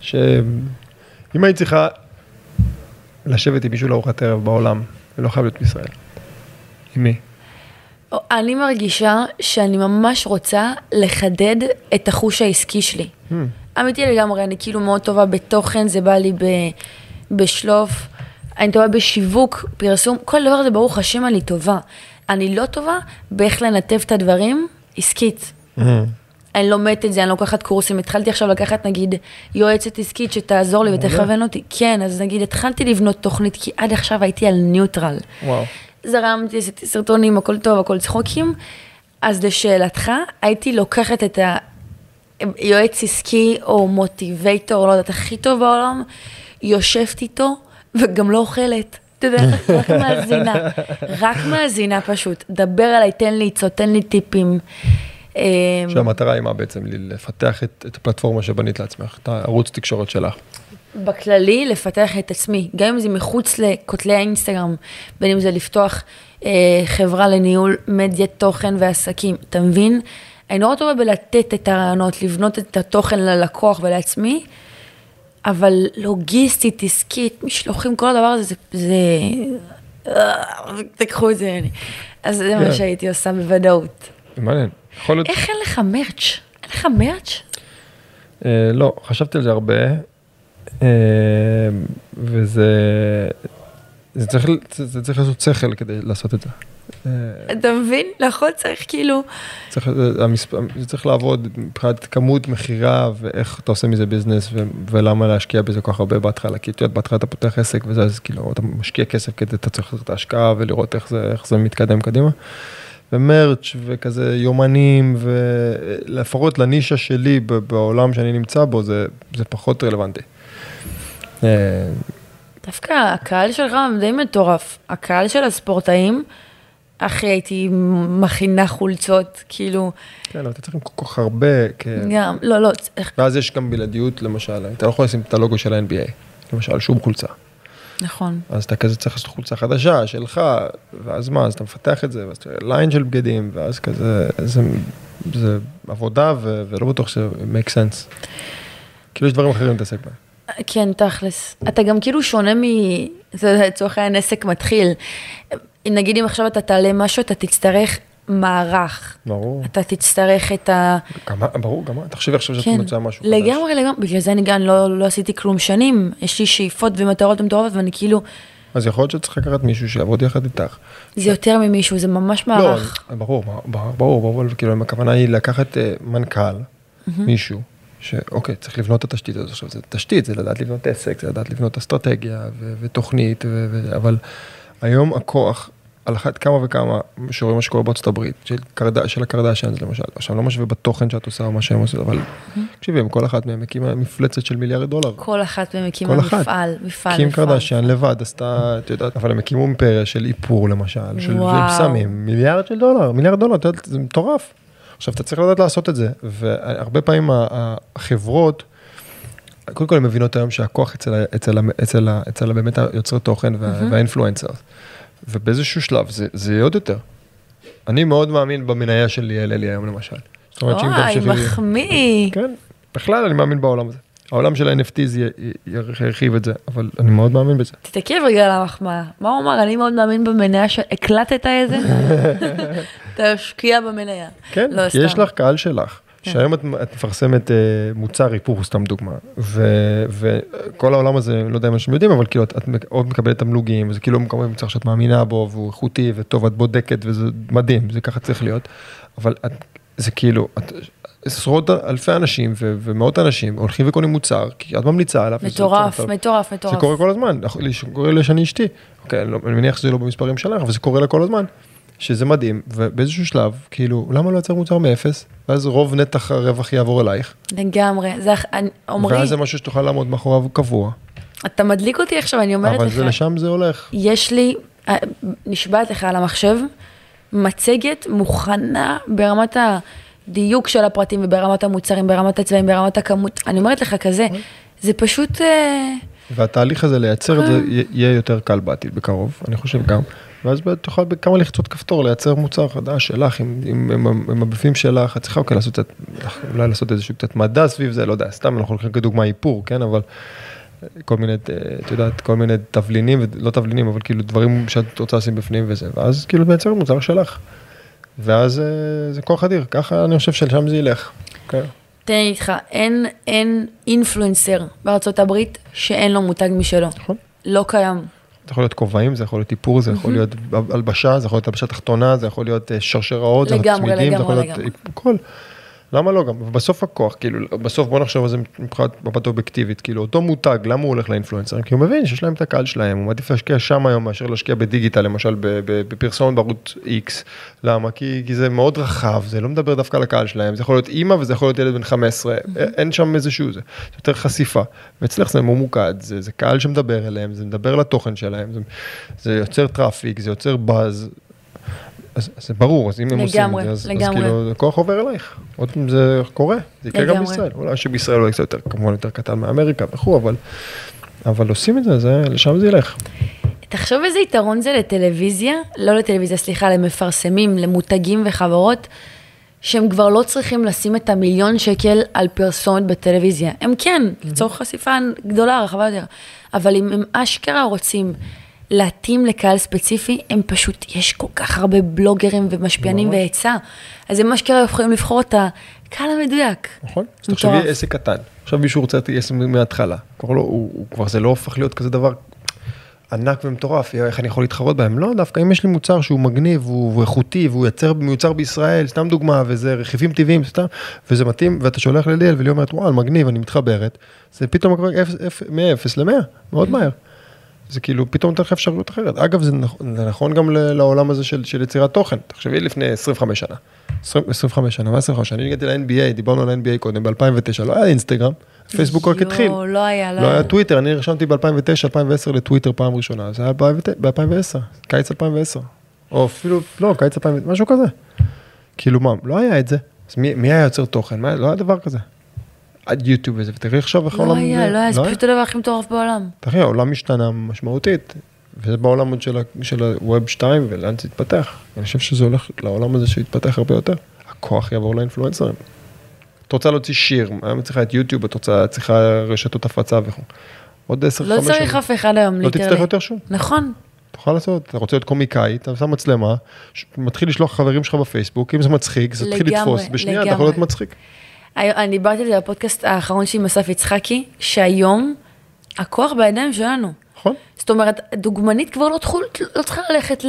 שאם היית צריכה לשבת עם מישהו לארוחת ערב בעולם, ולא חייב להיות בישראל. עם מי? אני מרגישה שאני ממש רוצה לחדד את החוש העסקי שלי. Hmm. אמיתי לגמרי, אני כאילו מאוד טובה בתוכן, זה בא לי ב, בשלוף, אני טובה בשיווק, פרסום, כל דבר הזה ברוך השם אני טובה. אני לא טובה באיך לנתב את הדברים עסקית. אני לומדת את זה, אני לוקחת קורסים, התחלתי עכשיו לקחת נגיד יועצת עסקית שתעזור לי ותכוון אותי, כן, אז נגיד התחלתי לבנות תוכנית, כי עד עכשיו הייתי על ניוטרל. וואו. זרמתי, עשיתי סרטונים, הכל טוב, הכל צחוקים. אז לשאלתך, הייתי לוקחת את היועץ עסקי או מוטיבייטור, לא יודעת, הכי טוב בעולם, יושבת איתו וגם לא אוכלת. אתה יודע, רק מאזינה, רק מאזינה פשוט. דבר עליי, תן לי עצות, תן לי טיפים. אה, שהמטרה היא מה בעצם? לפתח את, את הפלטפורמה שבנית לעצמך, את הערוץ תקשורת שלך. בכללי, לפתח את עצמי, גם אם זה מחוץ לכותלי האינסטגרם, בין אם זה לפתוח אה, חברה לניהול מדיית תוכן ועסקים, אתה מבין? אני נורא טובה בלתת את הרעיונות, לבנות את התוכן ללקוח ולעצמי, אבל לוגיסטית, עסקית, משלוחים, כל הדבר הזה, זה... זה... אה, תקחו את זה. אז זה מה כן. שהייתי עושה בוודאות. מעניין. יכול להיות... איך אין לך מרץ'? אין לך מרץ'? אה, לא, חשבתי על זה הרבה, אה, וזה... זה צריך, זה, זה צריך לעשות שכל כדי לעשות את זה. אתה מבין? נכון, צריך כאילו... צריך, המספר, זה צריך לעבוד מבחינת כמות מכירה ואיך אתה עושה מזה ביזנס ו, ולמה להשקיע בזה כל כך הרבה בהתחלה, כי את יודעת, בהתחלה אתה פותח עסק וזה, אז כאילו, אתה משקיע כסף כדי, אתה צריך לעשות את ההשקעה ולראות איך זה, איך זה מתקדם קדימה. ומרץ' וכזה יומנים ולפחות לנישה שלי בעולם שאני נמצא בו זה, זה פחות רלוונטי. אה, דווקא הקהל שלך די מטורף. הקהל של הספורטאים, אחי, הייתי מכינה חולצות, כאילו... כן, אבל אתה צריך כל כך הרבה. כן. גם, לא, לא. ואז יש גם בלעדיות, למשל, אתה לא יכול לשים את הלוגו של ה-NBA, למשל, שום חולצה. נכון. אז אתה כזה צריך לעשות חולצה חדשה שלך, ואז מה, אז אתה מפתח את זה, ואז אתה ליין של בגדים, ואז כזה, זה, זה עבודה, ו, ולא בטוח שזה make sense. כאילו יש דברים אחרים להתעסק בהם. כן, תכלס. אתה גם כאילו שונה מ... זה לצורך העניין עסק מתחיל. נגיד אם עכשיו אתה תעלה משהו, אתה תצטרך מערך. ברור. אתה תצטרך את ה... גם, ברור, גם, תחשבי עכשיו שאת כן, מוצאה משהו לגמרי, חדש. לגמרי, לגמרי. בגלל זה אני גם לא, לא עשיתי כלום שנים. יש לי שאיפות ומטרות מטורפות, ואני כאילו... אז יכול להיות שצריך לקחת מישהו שיעבוד יחד איתך. זה יותר ממישהו, זה ממש מערך. לא, ברור, ברור, ברור, ברור, כאילו, אם הכוונה היא לקחת uh, מנכ"ל, מישהו, שאוקיי, צריך לבנות את התשתית הזאת. עכשיו, זה תשתית, זה לדעת לבנות עסק, זה לדעת לבנות אסטרטגיה ו- ותוכנית, ו- ו- אבל היום הכוח, על אחת כמה וכמה, שרואים מה שקורה בארצות הברית, של, קרד... של הקרדשיאנס למשל, עכשיו לא משווה בתוכן שאת עושה או מה שהם עושים, אבל תקשיבי, כל אחת מהם הקימה מפלצת של מיליארד דולר. כל אחת מהם הקימה כל אחת. מפעל, מפעל, קים מפעל. קרדשיאן לבד עשתה, את יודעת, אבל הם הקימו אימפריה של איפור למשל, של. סמים, מיליארד של דולר, מיליארד דולר, זה מטורף. עכשיו, אתה צריך לדעת לעשות את זה, והרבה פעמים החברות, קודם כל הן מבינות היום שהכוח אצל, אצל, אצל, אצל ה- באמת היוצרי תוכן וה- והאינפלואנסר, ובאיזשהו שלב זה, זה יהיה עוד יותר. אני מאוד מאמין במניה של ליאל אלי היום למשל. זאת אומרת שאם וואי, תמשיכי... מחמיא. כן, בכלל אני מאמין בעולם הזה. העולם של ה-NFT ירחיב את זה, אבל אני מאוד מאמין בזה. תתעכב רגע על המחמאה. מה הוא אמר? אני מאוד מאמין במניה שהקלטת את זה? תשקיע במניה. כן, לא, כי יש. לך קהל שלך. שהיום את, את מפרסמת אה, מוצר איפור, סתם דוגמה, ו- וכל העולם הזה, לא יודע אם אנשים יודעים, אבל כאילו את, את עוד מקבלת תמלוגים, וזה כאילו מקבל מוצר שאת מאמינה בו, והוא איכותי וטוב, את בודקת, וזה מדהים, זה ככה צריך להיות, אבל את, זה כאילו, את, עשרות אלפי אנשים ו- ומאות אנשים הולכים וקונים מוצר, כי את ממליצה עליו. מטורף. מטורף, מטורף. זה קורה כל הזמן, לי- קורה לי שאני אשתי. אוקיי, אני, לא, אני מניח שזה לא במספרים שלך, אבל זה קורה לה כל הזמן. שזה מדהים, ובאיזשהו שלב, כאילו, למה לא לייצר מוצר מאפס? ואז רוב נתח הרווח יעבור אלייך, לגמרי. זה, עמרי, ואז זה משהו שתוכל לעמוד מאחוריו קבוע, אתה מדליק אותי עכשיו, אני אומרת אבל לך. זה לשם זה הולך. יש לי, אה, נשבעת לך על המחשב, מצגת מוכנה ברמת הדיוק של הפרטים וברמת המוצרים, ברמת הצבעים, ברמת הכמות. אני אומרת לך כזה, זה פשוט... אה, והתהליך הזה לייצר את זה. י- יהיה יותר קל בעתיד בקרוב, אני חושב גם. ואז תוכל בכמה לחיצות כפתור לייצר מוצר חדש שלך, עם, עם, עם, עם הבפים שלך, את צריכה אוקיי לעשות אולי לעשות איזשהו קצת מדע סביב זה, לא יודע, סתם אנחנו הולכים כדוגמה איפור, כן, אבל כל מיני, אה, את יודעת, כל מיני תבלינים, לא תבלינים, אבל כאילו דברים שאת רוצה לשים בפנים וזה, ואז כאילו מייצר מוצר שלך. ואז אה, זה כוח אדיר, ככה אני חושב שלשם זה ילך. כן. תן לי איתך, אין, אין אינפלואנסר בארצות הברית שאין לו מותג משלו. נכון. לא קיים. זה יכול להיות כובעים, זה יכול להיות איפור, זה יכול להיות הלבשה, זה יכול להיות הלבשה תחתונה, זה יכול להיות אה, שרשראות, זה יכול להיות לגמרי, צמידים, זה יכול להיות לגמרי. הכל. למה לא גם? ובסוף הכוח, כאילו, בסוף בוא נחשוב על זה מבחינת מבט אובייקטיבית, כאילו אותו מותג, למה הוא הולך לאינפלואנסרים? כי הוא מבין שיש להם את הקהל שלהם, הוא מעדיף להשקיע שם היום מאשר להשקיע בדיגיטל, למשל בפרסומת בערוץ X. למה? כי, כי זה מאוד רחב, זה לא מדבר דווקא לקהל שלהם, זה יכול להיות אימא וזה יכול להיות ילד בן 15, אין שם איזשהו זה, זה יותר חשיפה. ואצלך זה ממוקד, זה, זה קהל שמדבר אליהם, זה מדבר לתוכן שלהם, זה, זה יוצר traffic, זה יוצר באז. אז, זה ברור, אז אם הם עושים את זה, אז. כאילו הכוח עובר אלייך. עוד פעם זה קורה, זה יקרה גם. בישראל. אולי שבישראל הוא קצת יותר, כמובן יותר קטן מאמריקה וכו', אבל, אבל עושים את זה, זה, לשם זה ילך. תחשוב איזה יתרון זה לטלוויזיה, לא לטלוויזיה, סליחה, למפרסמים, למותגים וחברות, שהם כבר לא צריכים לשים את המיליון שקל על פרסומת בטלוויזיה. הם כן, לצורך חשיפה גדולה, רחבה יותר. אבל אם הם אשכרה רוצים להתאים לקהל ספציפי, הם פשוט, יש כל כך הרבה בלוגרים ומשפיענים והיצע, אז הם אשכרה יכולים לבחור את הקהל המדויק. נכון? אז. תחשבי עסק קטן, עכשיו מישהו רוצה להתגייס מההתחלה, כבר זה לא הופך להיות כזה דבר, ענק ומטורף, איך אני יכול להתחרות בהם? לא, דווקא אם יש לי מוצר שהוא מגניב, הוא איכותי, והוא יצר, מיוצר בישראל, סתם דוגמה, וזה רכיבים טבעיים, סתם, וזה מתאים, ואתה שולח לליאל, וליאל אומרת, וואל, מגניב, אני מתחברת, זה פתאום קורה מ-0 ל-100, מאוד מהר. זה כאילו, פתאום נותן לך אפשרות אחרת. אגב, זה נכון, זה נכון גם לעולם הזה של, של יצירת תוכן. תחשבי לפני 25 שנה. 20, 25 שנה, מה 25 שנה? אני הגעתי ל-NBA, דיברנו על ה-NBA קודם, ב-2009, לא היה אינסטגרם, פייסבוק רק התחיל. יואו, לא היה, לא היה טוויטר, אני נרשמתי ב-2009-2010 לטוויטר פעם ראשונה, זה היה ב-2010, קיץ 2010. או אפילו, לא, קיץ 2010, משהו כזה. כאילו מה, לא היה את זה. אז מי, מי היה יוצר תוכן? מה, לא היה דבר כזה. עד יוטיוב וזה, ותראי עכשיו איך לא העולם... היה, לא היה, זה פשוט הדבר הכי מטורף בעולם. תראי, העולם השתנה משמעותית, וזה בעולם עוד של, ה- של הווב 2 ולאן זה יתפתח. אני חושב שזה הולך לעולם הזה שיתפתח הרבה יותר. הכוח יעבור לאינפלואנסרים. את רוצה להוציא שיר, היום צריכה את יוטיוב, את רוצה, צריכה רשתות הפצה וכו'. עוד 10-15 לא צריך אף אחד היום, לא תצטרך יותר שום. נכון. תוכל לעשות, אתה רוצה להיות קומיקאי, אתה שם מצלמה, מתחיל לשלוח חברים שלך בפייסבוק, אם זה מצחיק, זה לגמרי, לתפוס, בשנייה אתה יכול. להיות מצחיק. אני דיברתי על זה בפודקאסט האחרון שלי עם אסף יצחקי, שהיום הכוח בידיים שלנו. נכון? זאת אומרת, דוגמנית כבר לא, תחול, לא צריכה ללכת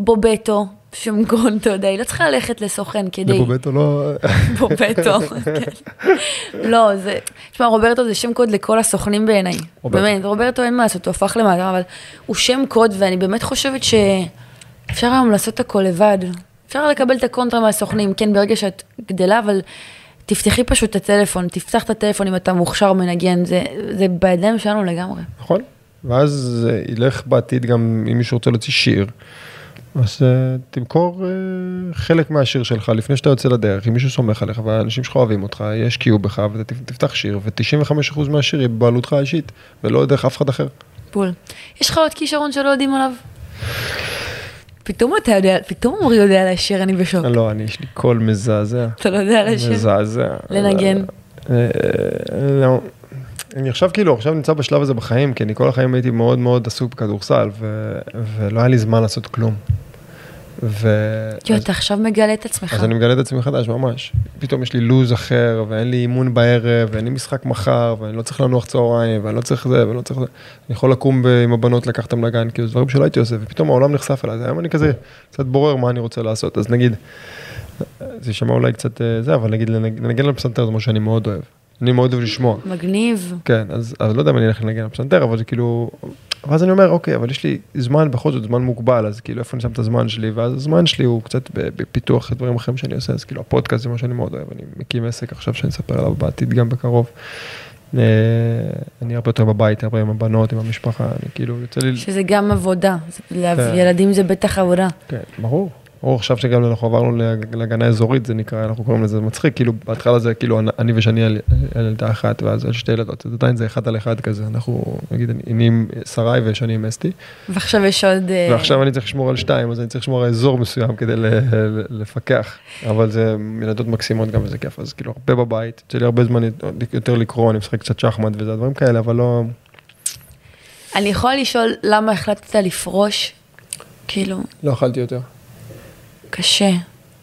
לבובטו, שום גון, אתה יודע, היא לא צריכה ללכת לסוכן כדי... לבובטו לא... בובטו, כן. לא, זה... תשמע, רוברטו זה שם קוד לכל הסוכנים בעיניי. באמת, רוברטו אין מה לעשות, הוא הפך למאדם, אבל הוא שם קוד, ואני באמת חושבת שאפשר היום לעשות הכל לבד. אפשר לקבל את הקונטרה מהסוכנים, כן, ברגע שאת גדלה, אבל תפתחי פשוט את הטלפון, תפתח את הטלפון אם אתה מוכשר מנגן, זה, זה בידיים שלנו לגמרי. נכון. ואז זה ילך בעתיד גם אם מישהו רוצה להוציא שיר, אז uh, תמכור uh, חלק מהשיר שלך לפני שאתה יוצא לדרך, אם מישהו סומך עליך והאנשים שלך אוהבים אותך, ישקיעו בך ותפתח שיר, ו-95% מהשיר יהיה בבעלותך האישית, ולא דרך אף אחד אחר. בול. יש לך עוד כישרון שלא יודעים עליו? פתאום אתה יודע, פתאום אורי יודע לשיר, אני בשוק. לא, אני, יש לי קול מזעזע. אתה לא יודע לשיר? מזעזע. לנגן. לא. אני עכשיו כאילו, עכשיו נמצא בשלב הזה בחיים, כי אני כל החיים הייתי מאוד מאוד עסוק בכדורסל, ולא היה לי זמן לעשות כלום. ו... יואו, אתה עכשיו מגלה את עצמך. אז אני מגלה את עצמי מחדש, ממש. פתאום יש לי לו"ז אחר, ואין לי אימון בערב, ואין לי משחק מחר, ואני לא צריך לנוח צהריים, ואני לא צריך זה, ואני לא צריך זה. אני יכול לקום עם הבנות, לקחת אותם לגן, כאילו, דברים שלא הייתי עושה, ופתאום העולם נחשף אליי. אז היום אני כזה קצת בורר מה אני רוצה לעשות. אז נגיד, זה יישמע אולי קצת אה, זה, אבל נגיד, לנג- לנגן על פסנתר זה משהו שאני מאוד אוהב. אני מאוד אוהב לשמוע. מגניב. כן, אז, אז לא יודע אם אני אלך לנגן על פסנתר, אבל זה כאילו... ואז אני אומר, אוקיי, אבל יש לי זמן, בכל זאת זמן מוגבל, אז כאילו איפה אני שם את הזמן שלי, ואז הזמן שלי הוא קצת בפיתוח דברים אחרים שאני עושה, אז כאילו הפודקאסט זה מה שאני מאוד אוהב, אני מקים עסק עכשיו שאני אספר עליו בעתיד גם בקרוב. אה, אני הרבה יותר בבית, הרבה עם הבנות, עם המשפחה, אני כאילו, יוצא לי... שזה גם עבודה. כן. ילדים זה בטח עבודה. כן, ברור. ברור, עכשיו שגם אנחנו עברנו להג- להגנה אזורית, זה נקרא, אנחנו קוראים לזה מצחיק, כאילו בהתחלה זה כאילו אני- ושני על ילדה אחת, ואז על שתי ילדות, אז עדיין זה אחד על אחד כזה, אנחנו, נגיד, אני- עם שרי ושני עם אסתי, ועכשיו יש עוד... אה, ועכשיו אני צריך לשמור על שתיים, אז אני צריך לשמור על אזור מסוים כדי ל- ל- לפקח, אבל זה ילדות מקסימות גם וזה כיף, אז כאילו הרבה בבית, יוצא לי הרבה זמן יותר לקרוא, אני משחק קצת שחמט וזה, דברים כאלה, אבל לא, אני יכולה לשאול למה החלטת לפרוש? כאילו, לא אכלתי יותר, קשה.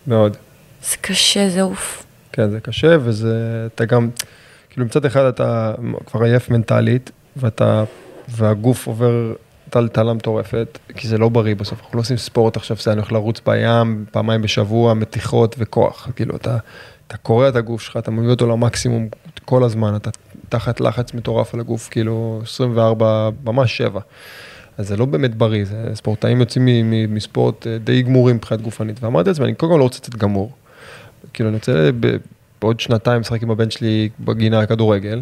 מאוד. זה קשה, זה אוף. כן, זה קשה, וזה, אתה גם, כאילו מצד אחד אתה כבר עייף מנטלית, ואתה, והגוף עובר טלטלה מטורפת, כי זה לא בריא בסוף, אנחנו לא עושים ספורט עכשיו, זה אני הולך לרוץ בים, פעמיים בשבוע, מתיחות וכוח, כאילו אתה, אתה קורע את הגוף שלך, אתה מביא אותו למקסימום כל הזמן, אתה תחת לחץ מטורף על הגוף, כאילו 24, ממש 7. אז זה לא באמת בריא, זה ספורטאים יוצאים מספורט אה, די גמורים מבחינת גופנית, ואמרתי לעצמי, אני קודם כל לא רוצה לצאת גמור. כאילו, אני רוצה בעוד שנתיים לשחק עם הבן שלי בגינה כדורגל,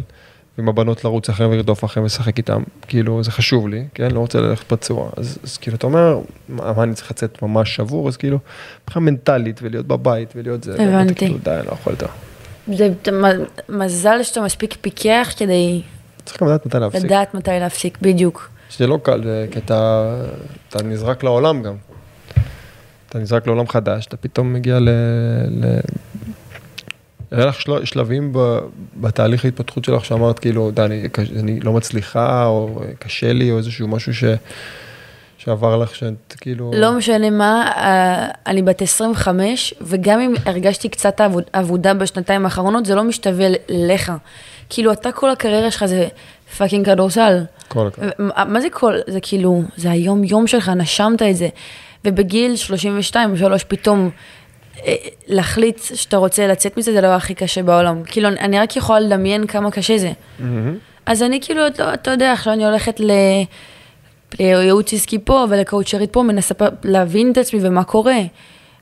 ועם הבנות לרוץ אחריהם ולרדוף אחריהם ולשחק איתם, כאילו, זה חשוב לי, כן? לא רוצה ללכת פצוע. אז, אז כאילו, אתה אומר, מה, מה אני צריך לצאת ממש שבור? אז כאילו, מבחינה מנטלית ולהיות בבית ולהיות זה, הבנתי. כאילו, די, לא יכול יותר. זה מזל שאתה מספיק פיקח כדי צריך גם לדעת מתי להפסיק. לדעת מתי להפסיק, בדיוק. שזה לא קל, זה- כי אתה, אתה נזרק לעולם גם. אתה נזרק לעולם חדש, אתה פתאום מגיע ל... ל... היה לך של... שלבים ב... בתהליך ההתפתחות שלך שאמרת כאילו, די, אני, אני לא מצליחה, או קשה לי, או איזשהו משהו ש... שעבר לך, שאת כאילו... לא משנה מה, אה, אני בת 25, וגם אם הרגשתי קצת אבודה בשנתיים האחרונות, זה לא משתווה לך. כאילו, אתה כל הקריירה שלך זה fucking כדורסל. כל הכבוד. מה זה כל, זה כאילו, זה היום יום שלך, נשמת את זה. ובגיל 32 או 3 פתאום אה, להחליט שאתה רוצה לצאת מזה, זה הדבר הכי קשה בעולם. כאילו, אני- רק יכולה לדמיין כמה קשה זה. אז אני כאילו, לא, אתה יודע, עכשיו אני הולכת ל... לייעוץ עסקי פה ולקואוצ'רית פה, מנסה להבין את עצמי ומה קורה.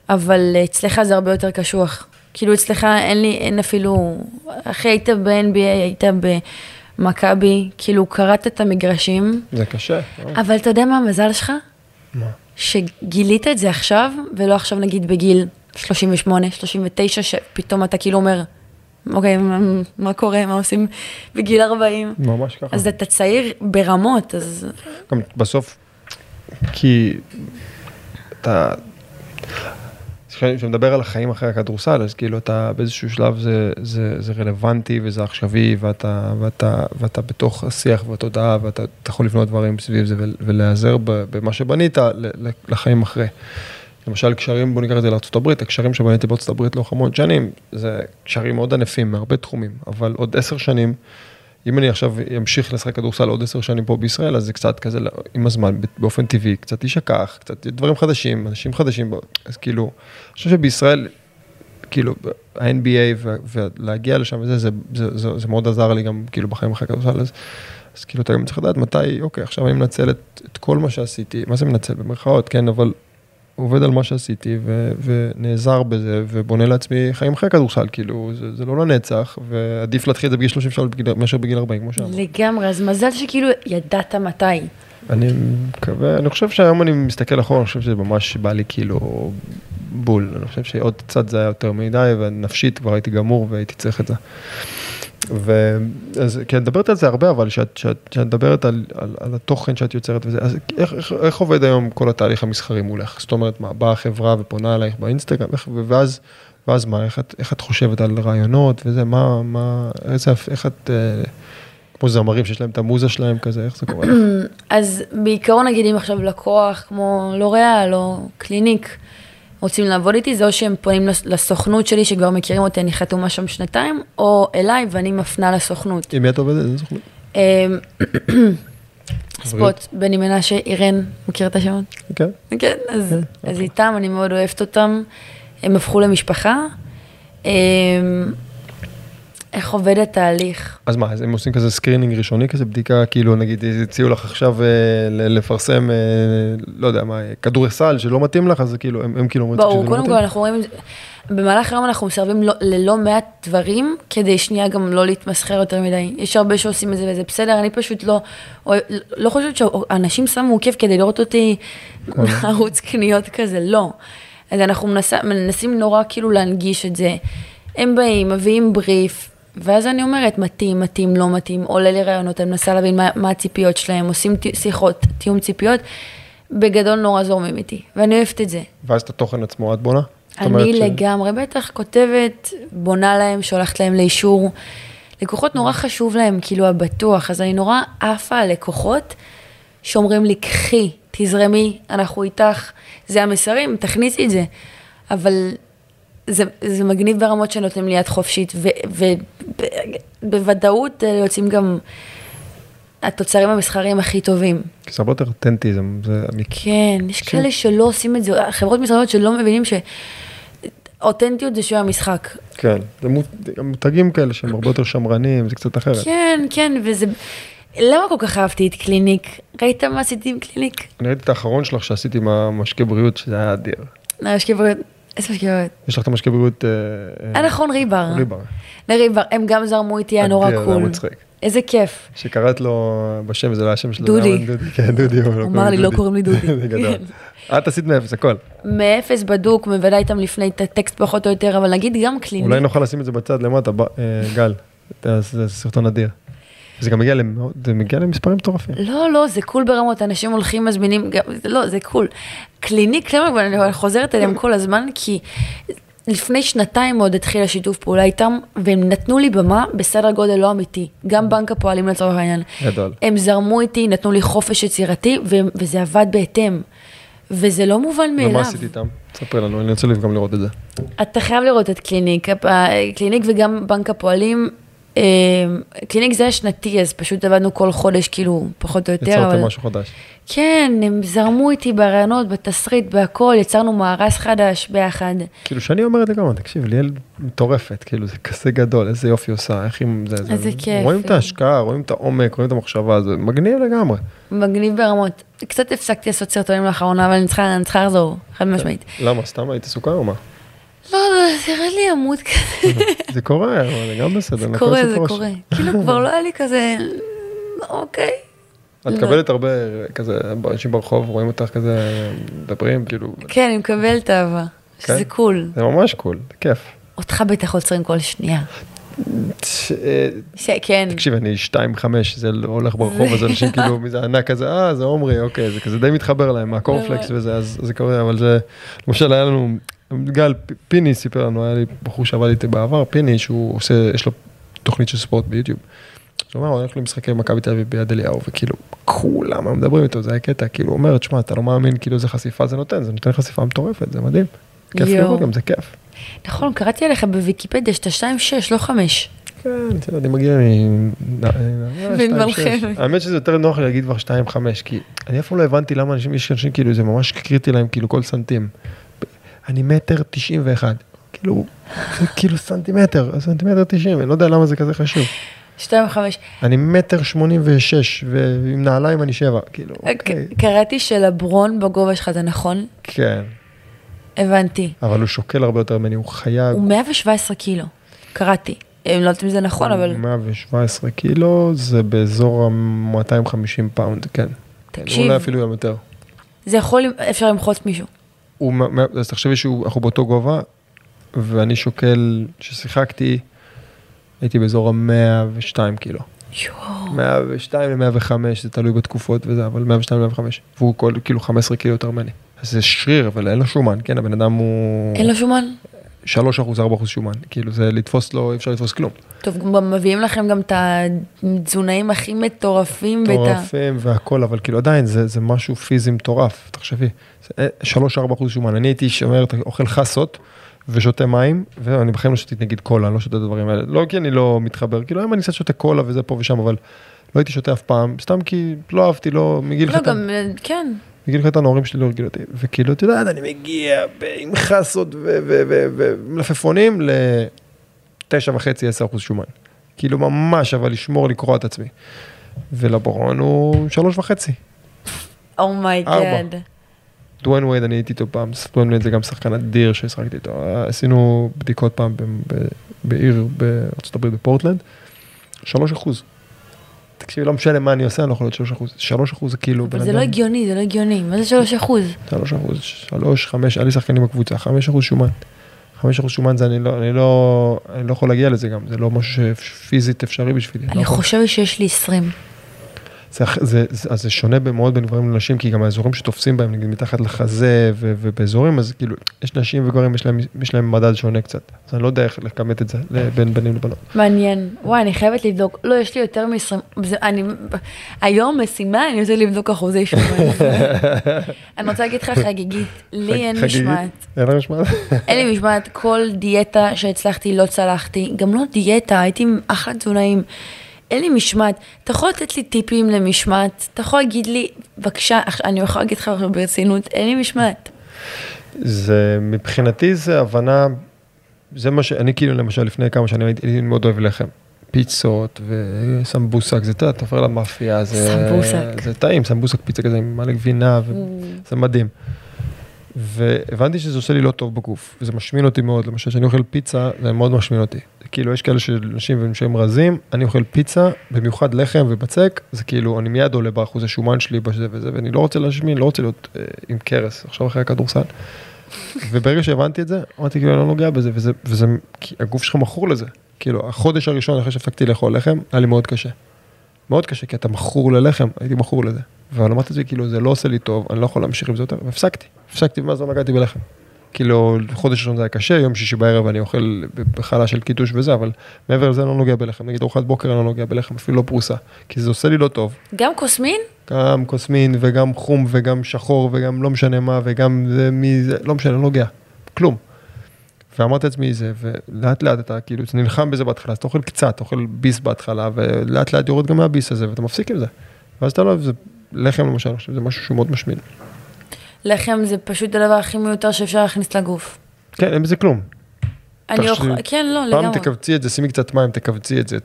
אבל אצלך זה הרבה יותר קשוח. כאילו אצלך אין לי, אין אפילו, אחי היית ב-NBA, היית במכבי, כאילו קראת את המגרשים, זה קשה. אה? אבל אתה יודע מה המזל שלך? מה? שגילית את זה עכשיו, ולא עכשיו נגיד בגיל 38, 39, שפתאום אתה כאילו אומר, אוקיי, מה, מה קורה, מה עושים בגיל 40? ממש ככה. אז אתה צעיר ברמות, אז גם בסוף, כי אתה, כשאני מדבר על החיים אחרי הכדורסל, אז כאילו אתה באיזשהו שלב זה, זה, זה רלוונטי וזה עכשווי, ואתה, ואתה, ואתה בתוך השיח והתודעה, ואתה אתה יכול לבנות דברים סביב זה ול- ולהיעזר במה שבנית לחיים אחרי. למשל קשרים, בוא ניקח את זה לארה"ב, הקשרים שבניתי הברית לאורך המון שנים, זה קשרים מאוד ענפים מהרבה תחומים, אבל עוד עשר שנים, אם אני עכשיו אמשיך לשחק כדורסל עוד עשר שנים פה בישראל, אז זה קצת כזה, לא- עם הזמן, באופן טבעי, קצת יישכח, קצת דברים חדשים, אנשים חדשים, אז כאילו, אני חושב שבישראל, כאילו, ה-NBA ולהגיע לשם וזה, זה, זה, זה, זה מאוד עזר לי גם, כאילו, בחיים אחרי כדורסל, אז, אז כאילו, אתה גם צריך לדעת מתי, אוקיי, עכשיו אני מנצל את, את כל מה שעשיתי, מה זה מנצל? במרכאות, כן, אבל עובד על מה שעשיתי ו, ונעזר בזה ובונה לעצמי חיים אחרי כדורסל, כאילו, זה, זה לא לנצח, ועדיף להתחיל את זה בגיל 33 בגיל- מאשר בגיל 40, כמו שאמרת. לגמרי, אז מזל שכאילו ידעת מתי. אני מקווה, אני חושב שהיום אני מסתכל אחורה, אני חושב שזה ממש בא לי כאילו בול. אני חושב שעוד קצת זה היה יותר מדי, ונפשית כבר הייתי גמור והייתי צריך את זה. ואז, מדברת על זה הרבה, אבל כשאת מדברת על, על, על התוכן שאת יוצרת וזה, אז איך, איך, איך עובד היום כל התהליך המסחרי מולך? זאת אומרת, מה, באה החברה ופונה אלייך באינסטגרם, איך, ואז, ואז מה, איך את, איך את חושבת על רעיונות וזה, מה, מה, איזה, איך את, אה, כמו זמרים שיש להם את המוזה שלהם כזה, איך זה קורה לך? אז בעיקרון נגיד אם עכשיו לקוח כמו לוריאל או קליניק רוצים לעבוד איתי, זה או שהם פונים לס- לסוכנות שלי שכבר מכירים אותי, אני חתומה שם שנתיים, או אליי ואני מפנה לסוכנות. עם מי את עובדת? איזה סוכנות? אמ, ספוט, בני מנשה, אירן, מכיר את השמות? כן. כן, אז, אז איתם, אני מאוד אוהבת אותם, הם הפכו למשפחה. איך עובד התהליך? אז מה, אז הם עושים כזה screening ראשוני כזה, בדיקה, כאילו נגיד הציעו לך עכשיו אה, לפרסם, אה, לא יודע מה, כדורסל שלא מתאים לך, אז כאילו, הם, הם כאילו אומרים ברור, שזה לא קודם מתאים. כל אנחנו רואים, במהלך היום אנחנו מסרבים לא- ללא מעט דברים, כדי שנייה גם לא להתמסחר יותר מדי. יש הרבה שעושים את זה וזה בסדר, אני פשוט לא, אוהב- לא חושבת שאנשים שמו כיף כדי לראות אותי ערוץ קניות כזה, לא. אז אנחנו מנסה, מנסים נורא כאילו להנגיש את זה. הם באים, מביאים בריף, ואז אני אומרת, מתאים, מתאים, לא מתאים, עולה לי רעיונות, אני מנסה להבין מה, מה הציפיות שלהם, עושים שיחות, תיאום ציפיות, בגדול נורא זורמים איתי, ואני אוהבת את זה. ואז את התוכן עצמו את בונה? אני ש- לגמרי, בטח כותבת, בונה להם, שולחת להם לאישור. לקוחות נורא חשוב להם, כאילו הבטוח, אז אני נורא עפה על לקוחות שאומרים לי, קחי, תזרמי, אנחנו איתך, זה המסרים, תכניסי את זה. אבל זה, זה מגניב ברמות שנותנים לי יד חופשית, ובוודאות יוצאים גם התוצרים המסחריים הכי טובים. זה הרבה יותר אותנטי, זה. כן, יש כאלה שלא עושים את זה, חברות מסחריות שלא מבינים שאותנטיות זה שם המשחק. כן, זה מותגים כאלה שהם הרבה יותר שמרנים, זה קצת אחרת. כן, כן, וזה... למה כל כך אהבתי את קליניק? ראית מה עשיתי עם קליניק? אני ראיתי את האחרון שלך שעשיתי עם המשקה בריאות, שזה היה אדיר. משקה בריאות, איזה משקה בריאות? יש לך את המשקה בריאות... אה, אה, נכון, ריבר. ריבר. לריבר, הם גם זרמו איתי, היה נורא אדיר, זה cool. מצחיק. איזה כיף. שקראת לו בשם, זה לא השם שלו. דודי. כן, דודי. אבל הוא אמר לי, לא קוראים לי דודי. זה גדול. את עשית מאפס, הכל. מאפס בדוק, מוודא איתם לפני את הטקסט פחות או יותר, אבל נגיד גם קליניק. אולי נוכל לשים את זה בצד למטה, אה, גל. זה סרטון אדיר. זה גם מגיע למאות- זה מגיע למספרים מטורפים. לא, לא, זה cool ברמות, אנשים הולכים, מזמינים, גם, לא, זה cool. קליניק, אני חוזרת אליהם כל הזמן, כי לפני שנתיים עוד התחיל השיתוף פעולה איתם, והם נתנו לי במה בסדר גודל לא אמיתי. גם בנק הפועלים לצורך העניין. גדול. הם זרמו איתי, נתנו לי חופש יצירתי, ו- וזה עבד בהתאם. וזה לא מובן מאליו. ומה עשית איתם? תספר לנו, אני רוצה גם לראות את זה. אתה חייב לראות את קליניק, הפ- קליניק וגם בנק הפועלים, אה, קליניק זה השנתי, אז פשוט עבדנו כל חודש, כאילו, פחות או יותר. יצרתם אבל- משהו חדש. כן, הם זרמו איתי ברעיונות, בתסריט, בהכל, יצרנו מארז חדש ביחד. כאילו שאני אומר את זה גם, תקשיב, ליאל מטורפת, כאילו זה כזה גדול, איזה יופי עושה, איך היא... זה, זה, איזה כיף. רואים את ההשקעה, רואים את העומק, רואים את המחשבה, זה מגניב לגמרי. מגניב ברמות. קצת הפסקתי לעשות סרטונים לאחרונה, אבל אני צריכה, אני צריכה לחזור, חד משמעית. למה, סתם היית עסוקה או מה? לא, לא, זה ירד לי ה mood כזה. זה קורה, אבל זה גם בסדר. זה קורה, זה. קורה. כאילו כבר לא היה לי כזה, אוקיי. את לא. מקבלת הרבה כזה, אנשים ברחוב רואים אותך כזה, מדברים, כאילו, כן, אני מקבלת אהבה. שזה כן? cool. זה ממש cool, זה כיף. אותך בטח עוצרים כל שנייה. אה, שכן. תקשיב, אני 2-5, זה לא הולך ברחוב, אז אנשים כאילו, מי זה ענק כזה, אה, זה עומרי, אוקיי, זה כזה די מתחבר להם, מהקורנפלקס ממש. וזה, אז זה קורה, אבל זה, למשל היה לנו, גל פיני סיפר לנו, היה לי בחור שעבד איתי בעבר, פיני, שהוא עושה, יש לו תוכנית של ספורט ביוטיוב. אז הוא אומר, הוא הולך למשחקי מכבי תל אביב ביד אליהו, וכאילו, כולם מדברים איתו, זה היה קטע, כאילו, הוא אומר, תשמע, אתה לא מאמין, כאילו, איזה חשיפה זה נותן, זה נותן חשיפה מטורפת, זה מדהים. כיף. לראות גם, זה כיף. נכון, קראתי עליך בוויקיפדיה שאתה 2.6, לא 5. כן, אני מגיע מ... חמד. האמת שזה יותר נוח להגיד כבר 2-5, כי אני אף פעם לא הבנתי למה אנשים, יש אנשים כאילו, זה ממש קריטי להם, כאילו כל סנטים. אני מטר 91, כאילו, זה כאילו סנטימטר, סנטימטר 90, אני לא יודע למה זה כזה חשוב. 2.5. אני מטר 86, ועם נעליים אני 7, כאילו, אוקיי. קראתי שלברון בגובה שלך, זה נכון? כן, הבנתי. אבל הוא שוקל הרבה יותר ממני, הוא חייב. הוא 117 קילו. קראתי. אני לא יודעת אם זה נכון, אבל... 117 קילו, זה באזור ה-250 פאונד, כן. תקשיב. אולי אפילו גם יותר. זה יכול, אפשר למחוץ מישהו. הוא, אז תחשבי שאנחנו באותו גובה, ואני שוקל, כששיחקתי, הייתי באזור ה-102 קילו. יואו. 102 ל-105, זה תלוי בתקופות וזה, אבל 102 ל-105. והוא כל, כאילו 15 קילו יותר ממני. זה שריר, אבל אין לו שומן, כן? הבן אדם הוא... אין לו שומן? 3 אחוז, 4 אחוז שומן. כאילו זה לתפוס לו, אי אפשר לתפוס כלום. טוב, גם מביאים לכם גם את התזונאים הכי מטורפים. ואת מטורפים והכל, אבל כאילו עדיין זה, זה משהו פיזי מטורף, תחשבי. 3-4 אחוז שומן. אני הייתי שומר, אוכל חסות ושותה מים, ואני בחיים לא שתיתי נגיד קולה, אני לא שותה את הדברים האלה. לא כי אני לא מתחבר, כאילו היום אני קצת שותה קולה וזה פה ושם, אבל לא הייתי שותה אף פעם, סתם כי לא אהבתי, לא, מגיל לא, קטן. גם, אה, כן. מגיל קטן ההורים שלי לא הרגילו אותי, וכאילו, את יודעת, אני מגיע עם חסות ומלפפונים לתשע וחצי, עשר אחוז שומן. כאילו ממש, אבל לשמור, לקרוע את עצמי. ולברון הוא שלוש וחצי. oh my god. ארבע. דוויין ווייד, אני הייתי איתו פעם, דוויין ווייד זה גם שחקן אדיר ששיחקתי איתו. עשינו בדיקות פעם בעיר בארצות הברית, בפורטלנד, שלוש אחוז. תקשיבי, לא משנה מה אני עושה, אני לא יכול להיות שלוש אחוז. שלוש אחוז זה כאילו אבל זה לא הגיוני, זה לא הגיוני. מה זה שלוש אחוז? שלוש אחוז, שלוש, חמש, היה לי שחקנים בקבוצה, חמש אחוז שומן. חמש אחוז שומן זה אני לא, אני לא, אני לא יכול להגיע לזה גם, זה לא משהו שפיזית אפשרי בשבילי. לא אני יכול. חושבת שיש לי 20. זה, זה, זה, אז זה שונה מאוד בין גברים לנשים, כי גם האזורים שתופסים בהם, נגיד מתחת לחזה ו, ובאזורים, אז כאילו, יש נשים וגברים, יש להם, יש להם מדד שונה קצת. אז אני לא יודע איך לכמת את זה בין בנים לבנות. מעניין. וואי, אני חייבת לבדוק. לא, יש לי יותר מ-20. זה- אני... היום משימה, אני רוצה לבדוק אחוזי שומן. אני רוצה להגיד לך חגיגית, לי אין? משמעת. אין לך משמעת? אין לי משמעת, כל דיאטה שהצלחתי לא צלחתי, גם לא דיאטה, הייתי עם אחלה תזונאים. אין לי משמעת. אתה יכול לתת לי טיפים למשמעת? אתה יכול להגיד לי, בבקשה, אני יכולה להגיד לך ברצינות, אין לי משמעת. זה, מבחינתי זה הבנה, זה מה שאני כאילו למשל לפני כמה שנים הייתי, מאוד אוהב לחם. פיצות וסמבוסק, זה, אתה עובר למאפייה, זה, סמבוסק. זה טעים, סמבוסק פיצה כזה עם מלא גבינה, וזה מדהים. והבנתי שזה עושה לי לא טוב בגוף, וזה משמין אותי מאוד, למשל כשאני אוכל פיצה, זה מאוד משמין אותי. כאילו, יש כאלה של אנשים שהם רזים, אני אוכל פיצה, במיוחד לחם ובצק, זה כאילו, אני מיד עולה באחוז השומן שלי בזה וזה, ואני לא רוצה להשמין, לא רוצה להיות אה, עם קרס, עכשיו אחרי הכדורסל. וברגע שהבנתי את זה, אמרתי כאילו, אני לא נוגע בזה, וזה, וזה, כי הגוף שלך מכור לזה. כאילו, החודש הראשון אחרי שהפסקתי לאכול לחם, היה לי מאוד קשה. מאוד קשה, כי אתה מכור ללחם, הייתי מכור לזה. אבל אמרתי לעצמי, כאילו, זה לא עושה לי טוב, אני לא יכול להמשיך עם זה יותר, והפסקתי. הפסקתי, ומאז לא נגעתי בלחם. כאילו, חודש ראשון זה היה קשה, יום שישי בערב אני אוכל בחלה של קידוש וזה, אבל מעבר לזה אני לא נוגע בלחם. נגיד ארוחת בוקר אני לא נוגע בלחם, אפילו לא פרוסה. כי זה עושה לי לא טוב. גם קוסמין? גם קוסמין וגם חום וגם שחור וגם לא משנה מה וגם זה מי זה, לא משנה, לא נוגע. כלום. ואמרתי לעצמי זה, ולאט לאט אתה כאילו, אתה נלחם בזה בהתחלה, אז אתה אוכל קצת, אתה אוכל ביס בהתחלה, ולאט לאט יורד גם מהביס הזה, ואתה מפסיק עם זה. ואז אתה לא אוהב, זה לחם למשל, חושב, זה משהו שהוא מאוד משמין. לחם זה פשוט הדבר הכי מיותר שאפשר להכניס לגוף. כן, אין בזה כלום. אני אוכל, כן, לא, פעם לגמרי. תכווצי את זה, שימי קצת מים, תכווצי את זה,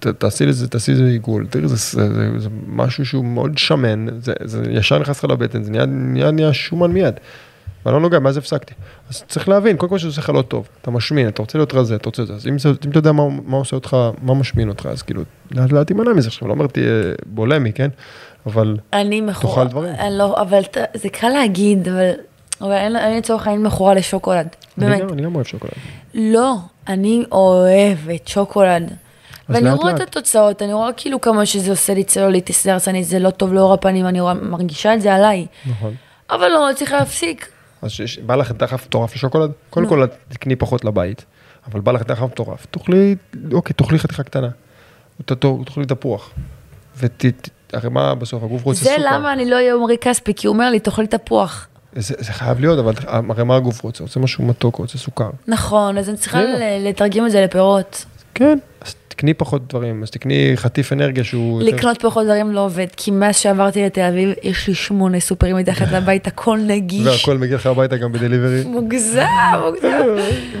תעשי לזה, תעשי לזה עיגול, תראי, זה, זה, זה, זה משהו שהוא מאוד שמן, זה, זה ישר נכנס לך לבטן, זה נהיה, נהיה, נהיה שומן מיד. ואני לא נוגע, מאז הפסקתי. אז צריך להבין, קודם כל שזה עושה לך לא טוב, אתה משמין, אתה רוצה להיות רזה, אתה רוצה את זה, אז אם, אם אתה יודע מה, מה עושה אותך, מה משמין אותך, אז כאילו, לאט לאט תימנע מזה, עכשיו, לא אומר תהיה בולמי, כן? אבל אני מכורה, תאכל דברים. אני לא, אבל זה קל להגיד, אבל, אבל אין- אני לצורך העניין מכורה לשוקולד, אני באמת. גם, אני גם אוהב שוקולד. לא, אני אוהבת שוקולד. ואני לאט רואה את. התוצאות, אני רואה כאילו כמה שזה עושה לי צלוליטיס, הרסני, זה לא טוב לאור הפנים, אני רואה, מרגישה את זה עליי. נכון. אבל לא, צריך להפסיק. אז שיש- בא לך דחף מטורף לשוקולד? קודם לא. כל תקני פחות לבית, אבל בא לך דחף מטורף, תאכלי, אוקיי, תאכלי חתיכה קטנה. תאכלי תפוח. ות... הרי מה בסוף, הגוף רוצה זה סוכר. למה אני לא אהיה עמרי כספי, כי הוא אומר לי, תאכלי תפוח. זה, זה חייב להיות, אבל הרי מה הגוף רוצה? רוצה משהו מתוק, רוצה סוכר. נכון, אז אני צריכה לתרגם את זה לפירות. כן. אז תקני פחות דברים, אז תקני חטיף אנרגיה שהוא... יותר- לקנות פחות דברים לא עובד, כי מאז שעברתי לתל אביב, יש לי שמונה סופרים מתחת לבית, הכל נגיש. והכל מגיע לך הביתה גם בדליברי. מוגזם, מוגזם.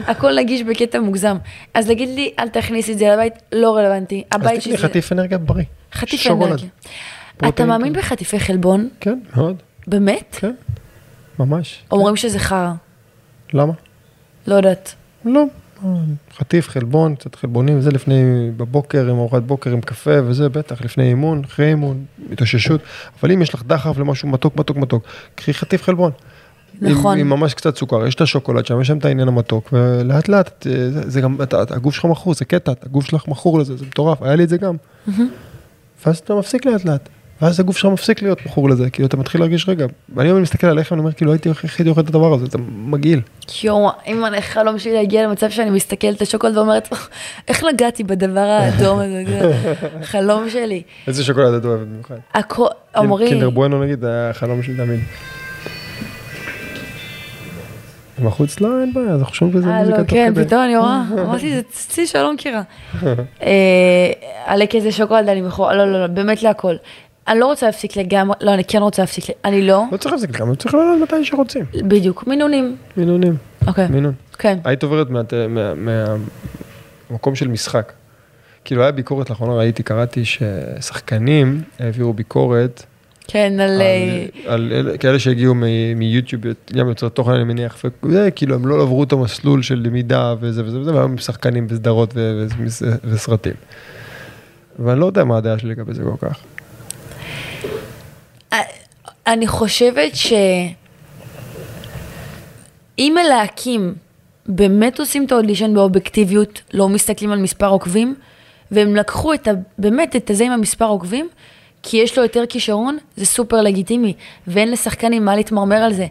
הכל נגיש בקטע מוגזם. אז להגיד לי, אל תכניס את זה לבית, לא רלוונטי. אז תקני שזה... חטיף אנרגיה בריא. חטיף. אנרגיה. אתה מאמין כן. בחטיפי חלבון? כן, מאוד. באמת? כן. ממש. אומרים שזה חרא. למה? לא יודעת. לא, חטיף, חלבון, קצת חלבונים, וזה לפני, בבוקר עם ארוחת בוקר עם קפה וזה, בטח, לפני אימון, אחרי אימון, התאוששות. אבל אם יש לך דחף למשהו מתוק, מתוק, מתוק, קחי חטיף חלבון. נכון. עם, עם ממש קצת סוכר, יש את השוקולד שם, יש שם את העניין המתוק, ולאט לאט, אה, זה, זה גם, אתה, אתה- הגוף שלך מכור, זה קטע, הגוף שלך מכור לזה, זה מטורף, היה לי את זה גם. ואז אתה מפסיק לאט לאט. ואז הגוף שלך מפסיק להיות מכור לזה, כאילו אתה מתחיל להרגיש רגע, ואני היום מסתכל עליך ואני אומר כאילו הייתי איך הייתי אוכל את הדבר הזה, זה מגעיל. יואו, אם החלום שלי להגיע למצב שאני מסתכלת על השוקולד ואומרת, איך נגעתי בדבר האדום הזה, זה חלום שלי. איזה שוקולד את אוהבת במיוחד? הכל, עמרי, קינדר בואנו נגיד, זה החלום שלי תמיד. בחוץ לא, אין בעיה, אנחנו שומעים בזה אה, מוזיקה לא, תוך כן, כדי. פתאום אני רואה, אמרתי, זה צי שלא מכירה. אה, עלי כזה שוקולד, אני מכורה, לא, לא, לא, באמת להכל. אני לא רוצה להפסיק לגמרי, לא, אני כן רוצה להפסיק, אני לא, לא צריך להפסיק גם, צריך לעלות מתי שרוצים. בדיוק, מינונים. מינונים, אוקיי, מינון. כן. היית עוברת מה- מה- מהמקום של משחק. כאילו היה ביקורת לאחרונה, ראיתי, קראתי ששחקנים העבירו ביקורת כן, על... על, אה, על אלה- כאלה שהגיעו מיוטיוב, גם יוצרי תוכן אני מניח, וזה כאילו הם לא עברו את המסלול של למידה וזה וזה וזה, והיום הם שחקנים בסדרות וסרטים. ואני לא יודע מה הדעה שלי לגבי זה כל כך. אני חושבת ש... אם מלהקים באמת עושים את האודישן באובייקטיביות, לא מסתכלים על מספר עוקבים, והם לקחו את ה... באמת את הזה עם המספר עוקבים, כי יש לו יותר כישרון, זה סופר לגיטימי, ואין לשחקנים מה להתמרמר על זה.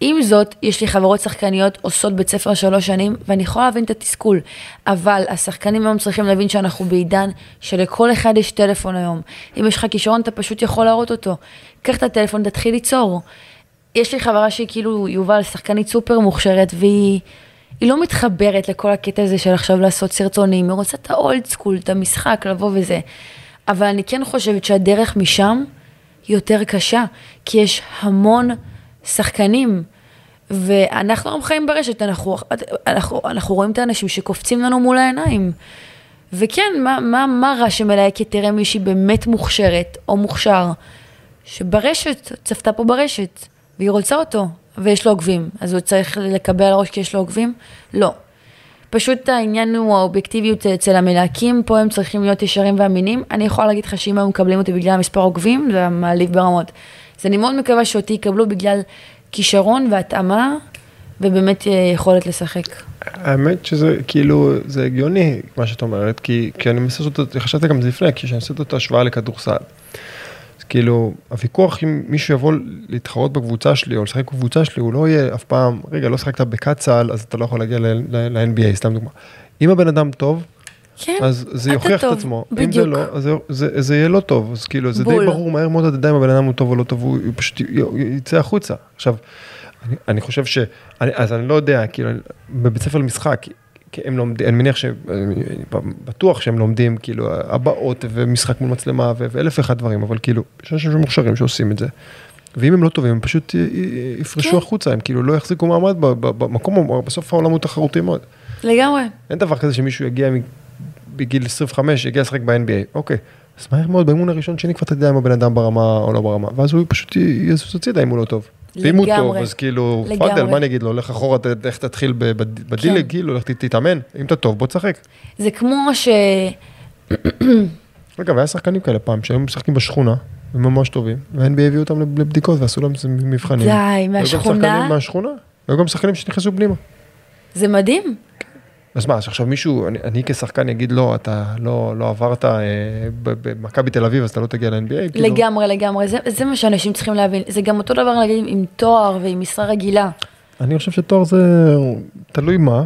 עם זאת, יש לי חברות שחקניות עושות בית ספר שלוש שנים, ואני יכולה להבין את התסכול. אבל השחקנים היום צריכים להבין שאנחנו בעידן שלכל אחד יש טלפון היום. אם יש לך כישרון, אתה פשוט יכול להראות אותו. קח את הטלפון, תתחיל ליצור. יש לי חברה שהיא כאילו, יובל, שחקנית סופר מוכשרת, והיא היא לא מתחברת לכל הקטע הזה של עכשיו לעשות סרטונים, היא רוצה את האולד סקול, את המשחק, לבוא וזה. אבל אני כן חושבת שהדרך משם היא יותר קשה, כי יש המון שחקנים, ואנחנו היום חיים ברשת, אנחנו, אנחנו, אנחנו רואים את האנשים שקופצים לנו מול העיניים. וכן, מה, מה, מה רע שמלהקת תראה מישהי באמת מוכשרת או מוכשר, שברשת, צפתה פה ברשת, והיא רוצה אותו, ויש לו עוקבים, אז הוא צריך לקבל על הראש כי יש לו עוקבים? לא. פשוט העניין הוא האובייקטיביות אצל המלהקים, פה הם צריכים להיות ישרים ואמינים. אני יכולה להגיד לך שאם היו מקבלים אותי בגלל המספר עוקבים, זה מעליב ברמות. אז אני מאוד מקווה שאותי יקבלו בגלל כישרון והתאמה, ובאמת אה, יכולת לשחק. האמת שזה כאילו, זה הגיוני מה שאת אומרת, כי, כי אני מנסה לעשות, את- חשבתי גם זה לפני, כשאני עושה את ההשוואה לכדורסל. כאילו, הוויכוח אם מישהו יבוא להתחרות בקבוצה שלי או לשחק בקבוצה שלי, הוא לא יהיה אף פעם, רגע, לא שחקת בקצ"ל, אז אתה לא יכול להגיע ל-NBA, סתם דוגמה. אם הבן אדם טוב, כן, אז זה יוכיח את טוב, עצמו. אם בדיוק. זה לא, אז זה, זה, זה יהיה לא טוב. אז כאילו, זה בול. די ברור מהר מאוד אתה יודע אם הבן אדם הוא טוב או לא טוב, הוא פשוט יצא החוצה. עכשיו, אני, אני חושב ש... אני, אז אני לא יודע, כאילו, בבית ספר למשחק, כי הם לומדים, אני מניח שהם, בטוח שהם לומדים, כאילו, הבעות ומשחק מול מצלמה ו- ואלף ואחד דברים, אבל כאילו, יש אנשים מוכשרים שעושים את זה. ואם הם לא טובים, הם פשוט י- י- יפרשו כן. החוצה, הם כאילו לא יחזיקו מעמד במקום, בסוף העולם הוא תחרותי מאוד. לגמרי. אין דבר כזה שמישהו יגיע בגיל 25, יגיע לשחק ב-NBA, אוקיי. אז מהר מאוד, באימון הראשון שני כבר אתה יודע אם הבן אדם ברמה או לא ברמה, ואז הוא פשוט יזוז הצידה אם הוא לא טוב. ואם הוא טוב. אז כאילו. פאדל, מה אני אגיד לו, לך אחורה, לך תתחיל בד- בדילג, כן. כאילו, לך תתאמן, אם אתה טוב, בוא תשחק. זה כמו ש... אגב, היה שחקנים כאלה פעם, שהיו משחקים בשכונה, הם ממש טובים, וה-NBA הביאו אותם לב- לבדיקות ועשו להם מבחנים. די, היו גם מהשכונה? שחקנים מהשכונה, היו גם שחקנים שנכנסו פנימה. זה מדהים. אז מה, אז עכשיו מישהו, אני, אני כשחקן אגיד לא, אתה לא, לא עברת אה, במכבי תל אביב, אז אתה לא תגיע ל-NBA? כאילו, לגמרי, לגמרי. זה, זה מה שאנשים צריכים להבין. זה גם אותו דבר להגיד עם תואר ועם משרה רגילה. אני חושב שתואר זה תלוי מה,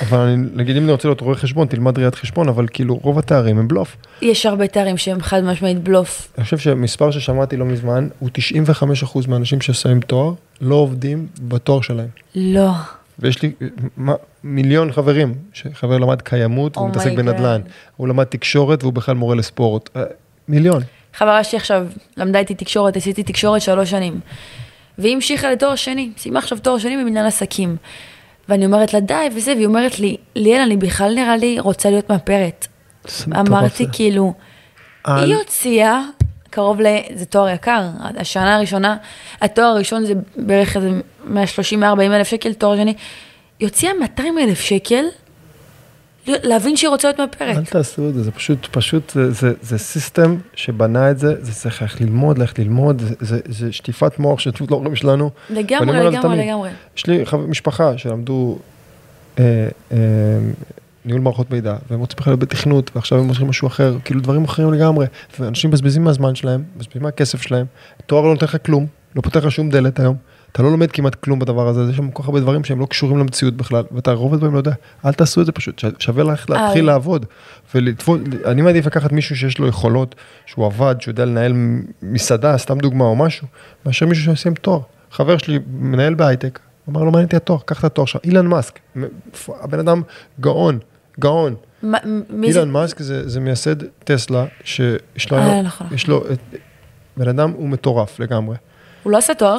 אבל אני, נגיד אם אני רוצה להיות רואה חשבון, תלמד ראיית חשבון, אבל כאילו רוב התארים הם בלוף. יש הרבה תארים שהם חד משמעית בלוף. אני חושב שמספר ששמעתי לא מזמן, הוא 95% מהאנשים שעושים תואר, לא עובדים בתואר שלהם. לא. ויש לי מה, מיליון חברים, שחבר למד קיימות, Oh מתעסק my בנדל"ן. הוא למד תקשורת והוא בכלל מורה לספורט. אה, מיליון. חברה שלי עכשיו למדה איתי תקשורת, עשיתי תקשורת שלוש שנים. והיא המשיכה לתואר שני, סיימה עכשיו תואר שני במנהל עסקים. ואני אומרת לה די וזה, והיא אומרת לי, ליאל, אני בכלל נראה לי רוצה להיות מאפרת. אמרתי. כאילו, היא הוציאה קרוב ל... זה תואר יקר, השנה הראשונה, התואר הראשון זה בערך איזה 130-140 אלף שקל, תואר שני, היא הוציאה 200 אלף שקל להבין שהיא רוצה להיות מאפרת. אל תעשו את זה, זה פשוט, פשוט, זה, זה, זה סיסטם שבנה את זה, זה צריך ללכת ללמוד, ללכת ללמוד, זה, זה, שטיפת מוח של פשוט להורים שלנו. לגמרי, לגמרי. לגמרי. יש לי משפחה שלמדו אה, אה, ניהול מערכות מידע, והם רוצים בכלל בתכנות, ועכשיו הם עושים משהו אחר, כאילו דברים אחרים לגמרי, ואנשים מבזבזים מהזמן שלהם, מבזבזים מהכסף שלהם, תואר לא נותן לך כלום, לא פותח לך שום דלת היום, אתה לא לומד כמעט כלום בדבר הזה, יש שם כל כך הרבה דברים שהם לא קשורים למציאות בכלל, ואתה רוב הדברים לא יודע, אל תעשו את זה פשוט, שווה לך להתחיל. לעבוד, ולתפוס, אני מעדיף לקחת מישהו שיש לו יכולות, שהוא עבד, שהוא יודע לנהל מסעדה, סתם דוגמה או משהו, מאשר מישהו שעושים תואר. חבר שלי מנהל בהייטק, אמר לו מעניין אותי התואר, קח את התואר שלך, אילן מאסק, הבן אדם גאון, גאון. מה- מי זה? אילן מאסק זה, זה מייסד טסלה, שיש לו, אה, נכון. יש לו, בן אדם הוא מטורף לגמרי. הוא לא עשה תואר?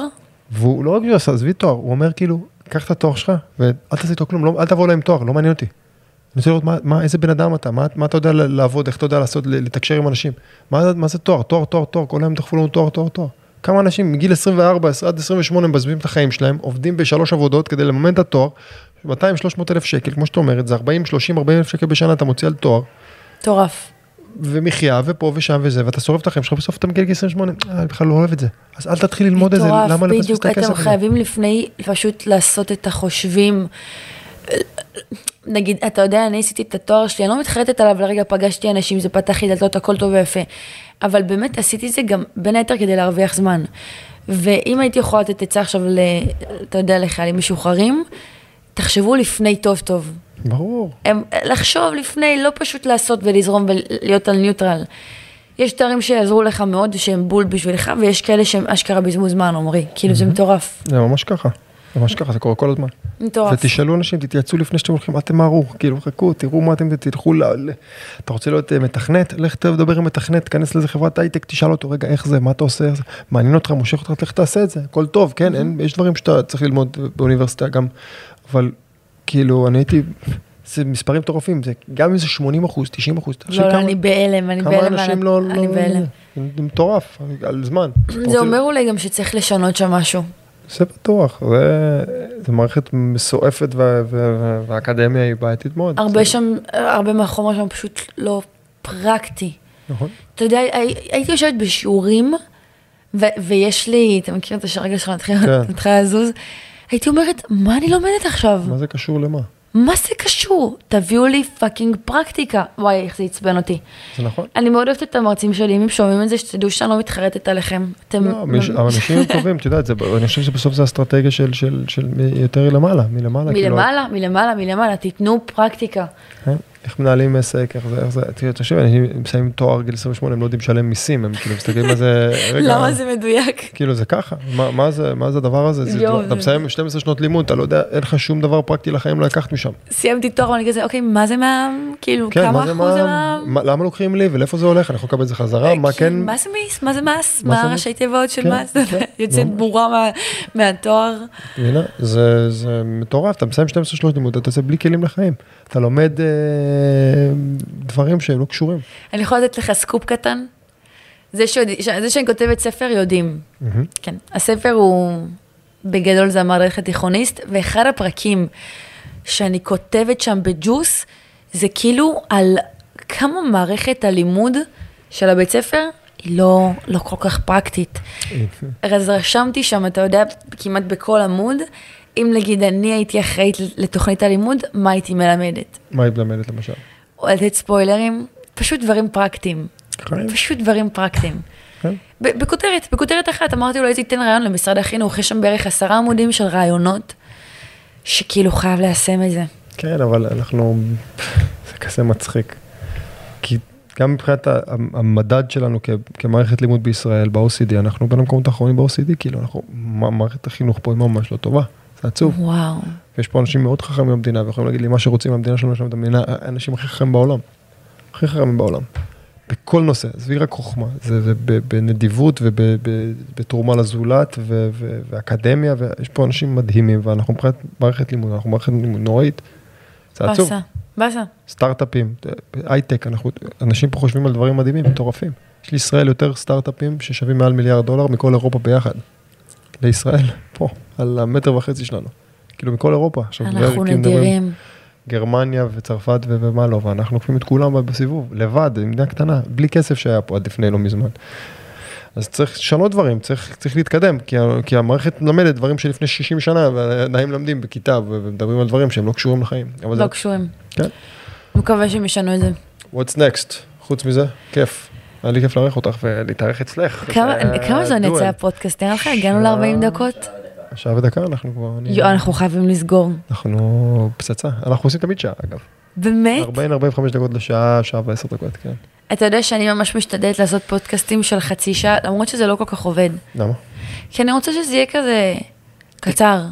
והוא לא רק שהוא עשה, עזבי תואר, הוא אומר כאילו, קח את התואר שלך, ואל תעשה איתו כלום, לא, אל תבוא אליי עם תואר, לא מעניין אותי. אני רוצה לראות מה, מה, איזה בן אדם אתה, מה, מה אתה יודע לעבוד, איך אתה יודע לעשות, לתקשר עם אנשים. מה, מה זה תואר, תואר, תואר, תואר, כל היום דחפו לנו תואר, תואר, תואר. כמה אנשים מגיל 24 עד 28 מבזבזים את החיים שלהם, עובדים בשלוש עבודות כדי לממן את התואר, 200-300 אלף שקל, כמו שאתה אומרת, זה 40, 30, 40 אלף שקל בשנה אתה מוציא על תואר, מטורף. ומחיה, ופה ושם וזה, ואתה שורף את החיים שלך, בסוף אתה מגיע לגיל 28, אה, אני בכלל לא אוהב את זה. אז אל תתחיל ללמוד את זה, מטורף, למה לבזבז בדיוק, את הכסף אתם הזה? חייבים לפני פשוט לעשות את החושבים. נגיד, אתה יודע, אני עשיתי את התואר שלי, אני לא מתחרטת עליו, לרגע פגשתי אנשים, זה פתח לי דלתות, הכל טוב ויפה. אבל באמת עשיתי זה גם בין היתר כדי להרוויח זמן. ואם הייתי יכולה לתת עצה עכשיו, ל, אתה יודע, לחיילים משוחררים, תחשבו לפני טוב טוב. ברור. הם, לחשוב לפני, לא פשוט לעשות ולזרום ולהיות על ניוטרל. יש תארים שיעזרו לך מאוד, שהם בול בשבילך, ויש כאלה שהם אשכרה בזבוז זמן, עמרי. כאילו, זה מטורף. זה ממש ככה, זה ממש ככה, זה קורה כל הזמן. מטורף. ותשאלו אנשים, תתייעצו לפני שאתם הולכים, אל תמהרו, כאילו חכו, תראו מה אתם, תלכו ל... אתה רוצה להיות אה, מתכנת? לך תדבר עם מתכנת, תיכנס לאיזה חברת הייטק, תשאל אותו, רגע, איך זה, מה אתה עושה, איך זה? מעניין אותך, מושך אותך, לך תעשה את זה, הכל טוב, כן, אין, יש דברים שאתה צריך ללמוד באוניברסיטה גם, אבל כאילו, אני הייתי, זה מספרים מטורפים, זה גם אם זה 80 אחוז, 90 אחוז, לא, לא, אני בהלם, אני כמה בהלם. אנשים מה- לא, אני לא, בהלם. זה מטורף, על זמן. זה אומר אולי גם שצריך לשנות שם משהו. זה בטוח, זה, זה מערכת מסועפת וה- וה- והאקדמיה היא בעייתית מאוד. הרבה שם, הרבה מהחומר שם פשוט לא פרקטי. נכון. אתה יודע, הי- הייתי יושבת בשיעורים, ו- ויש לי, אתה מכיר את כשהרגל שלך מתחיל כן. מתחיל לזוז? הייתי אומרת, מה אני לומדת עכשיו? מה זה קשור למה? מה זה קשור? תביאו לי fucking פרקטיקה. וואי, איך זה עצבן אותי. זה נכון? אני מאוד אוהבת את המרצים שלי, אם הם שומעים את זה, שתדעו שאני לא מתחרטת עליכם. אתם... לא, מיש- האנשים הם טובים, את יודעת, זה- אני חושב שבסוף זה אסטרטגיה של- של של מ- יותר למעלה, מלמעלה. כאילו, מלמעלה, מלמעלה, מלמעלה, תיתנו פרקטיקה. כן. איך מנהלים עסק, איך זה, איך זה, תראה, תקשיב, אנשים מסיימים תואר גיל 28, הם לא יודעים לשלם מיסים, הם כאילו מסתכלים על זה, רגע, למה זה מדויק? כאילו זה ככה, מה, מה זה, מה זה הדבר הזה, זה, אתה מסיים 12 שנות לימוד, אתה לא יודע, אין לך שום דבר פרקטי לחיים לא לקחת משם. סיימתי תואר ואני כזה, אוקיי, מה זה מע"מ? כאילו, כן, כמה אחוז זה מה, מע"מ? מה, למה לוקחים לי ולאיפה זה הולך, אני יכול לקבל את זה חזרה, מה כן, מה זה מיס? מה זה מס? מה? ראשי תיבות של כן, מס? כן, יוצאת מה- מהתואר. זה מטורף, אתה מסיים 12 שנות לימוד, אתה יוצא בלי כלים לחיים, אתה לומד אה, דברים שהם לא קשורים. אני יכולה לתת לך סקופ קטן? זה שיודע- ש- זה שאני כותבת ספר יודעים. מהמם. כן. הספר הוא, בגדול זה המערכת תיכוניסט, ואחד הפרקים שאני כותבת שם בג'וס, זה כאילו על כמה מערכת הלימוד של הבית ספר היא לא, לא כל כך פרקטית. אז רשמתי שם, אתה יודע, כמעט בכל עמוד, אם נגיד אני הייתי אחראית לתוכנית הלימוד, מה הייתי מלמדת? מה היא מלמדת למשל? או לתת ספוילרים, פשוט דברים פרקטיים. חיים. פשוט דברים פרקטיים. כן. בכותרת, בכותרת אחת, אמרתי לו, הייתי תיתן רעיון למשרד החינוך, יש שם בערך עשרה עמודים של רעיונות, שכאילו חייב ליישם את זה. כן, אבל אנחנו, זה כזה מצחיק. כי גם מבחינת המדד שלנו כמערכת לימוד בישראל, ב-OCD, אנחנו בין המקומות האחרונים ב-OCD, כאילו, אנחנו, מערכת החינוך פה היא ממש לא טובה, זה עצוב. וואו. ויש פה אנשים מאוד חכמים במדינה, ויכולים להגיד לי מה שרוצים מהמדינה שלנו, יש את המדינה, האנשים הכי חכמים בעולם. הכי חכמים בעולם. בכל נושא, עזבי רק חוכמה, זה, זה בנדיבות ובתרומה לזולת ו- ו- ואקדמיה, ויש פה אנשים מדהימים, ואנחנו מבחינת מערכת לימוד, אנחנו מערכת לימוד נוראית. זה עצוב. באסה, באסה. סטארט-אפים, הייטק, אנשים פה חושבים על דברים מדהימים, מטורפים. יש לישראל יותר סטארט-אפים ששווים מעל מיליארד דולר מכל אירופה ביחד. לישראל, פה, על המטר וחצי שלנו. כאילו מכל אירופה. עכשיו, אנחנו כאילו נדירים. גרמניה וצרפת ומה לא, ואנחנו עוקפים את כולם בסיבוב, לבד, מדינה קטנה, בלי כסף שהיה פה עד לפני לא מזמן. אז צריך לשנות דברים, צריך, צריך להתקדם, כי, כי המערכת מלמדת דברים שלפני 60 שנה, ועדיין מלמדים בכיתה, ומדברים על דברים שהם לא קשורים לחיים. לא זה, קשורים. כן. מקווה שהם ישנו את זה. What's next? חוץ מזה, כיף. היה לי כיף לארח אותך ולהתארח אצלך. כמה זמן. יצא הפודקאסט? נראה לך, הגענו ל-40 דקות? שעה ודקה אנחנו כבר... אנחנו חייבים לסגור. אנחנו פצצה. אנחנו עושים תמיד שעה, אגב. באמת? 40-45 דקות לשעה, שעה ועשר דקות, כן. אתה יודע שאני ממש משתדלת לעשות פודקאסטים של חצי שעה, למרות שזה לא כל כך עובד. למה? כי אני רוצה שזה יהיה כזה קצר.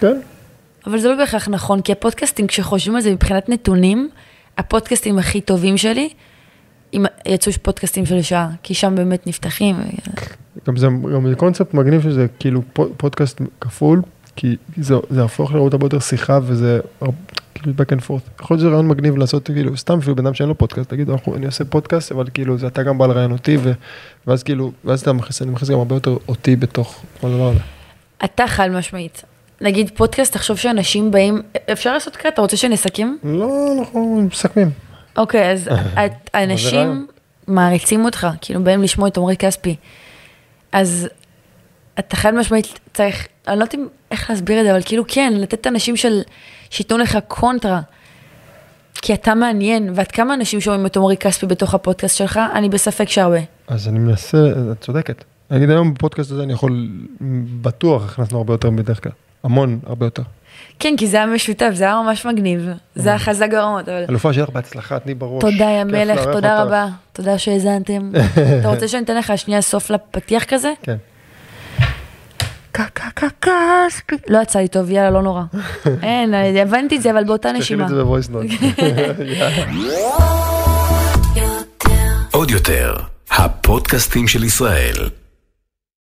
כן. אבל זה לא בהכרח נכון, כי הפודקאסטים, כשחושבים על זה מבחינת נתונים, הפודקאסטים הכי טובים שלי, אם יצאו פודקאסטים של שעה, כי שם באמת נפתחים. גם זה, גם זה קונספט מגניב שזה כאילו פו- פודקאסט כפול, כי זה, זה הפוך לראות הרבה יותר שיחה וזה כאילו back and forth. יכול להיות שזה רעיון מגניב לעשות כאילו סתם אפילו בן אדם שאין לו פודקאסט, תגיד אנחנו, אני עושה פודקאסט אבל כאילו זה אתה גם בא לראיין אותי ו, ואז כאילו, ואז אתה מכניס, אני מכניס גם הרבה יותר אותי בתוך כל הדבר הזה. אתה חד משמעית. נגיד פודקאסט, תחשוב שאנשים באים, אפשר לעשות ככה, אתה רוצה שנסכם? לא, אנחנו מסכמים. אוקיי, אז. אנשים מעריצים אותך, כאילו באים לשמוע את עמרי כספי. אז אתה חד משמעית צריך, אני לא יודעת איך להסביר את זה, אבל כאילו כן, לתת אנשים של, שייתנו לך קונטרה. כי אתה מעניין, ועד כמה אנשים שומעים את עמרי כספי בתוך הפודקאסט שלך, אני בספק שהרבה. אז אני מנסה, את צודקת. נגיד היום בפודקאסט הזה אני יכול, בטוח הכנסנו הרבה יותר מבדרך כלל. המון, הרבה יותר. כן, כי זה היה משותף, זה היה ממש מגניב. זה היה חזק ברמות, אבל... אלופה שיהיה לך בהצלחה, תני בראש. תודה, יא מלך, תודה. רבה. תודה שהאזנתם. אתה רוצה שאני אתן לך שנייה סוף לפתיח כזה? כן. כספי. לא יצא לי טוב, יאללה, לא נורא. אין, הבנתי את זה, אבל באותה תכין נשימה. את זה בוויס נוט. עוד יותר, הפודקאסטים של ישראל.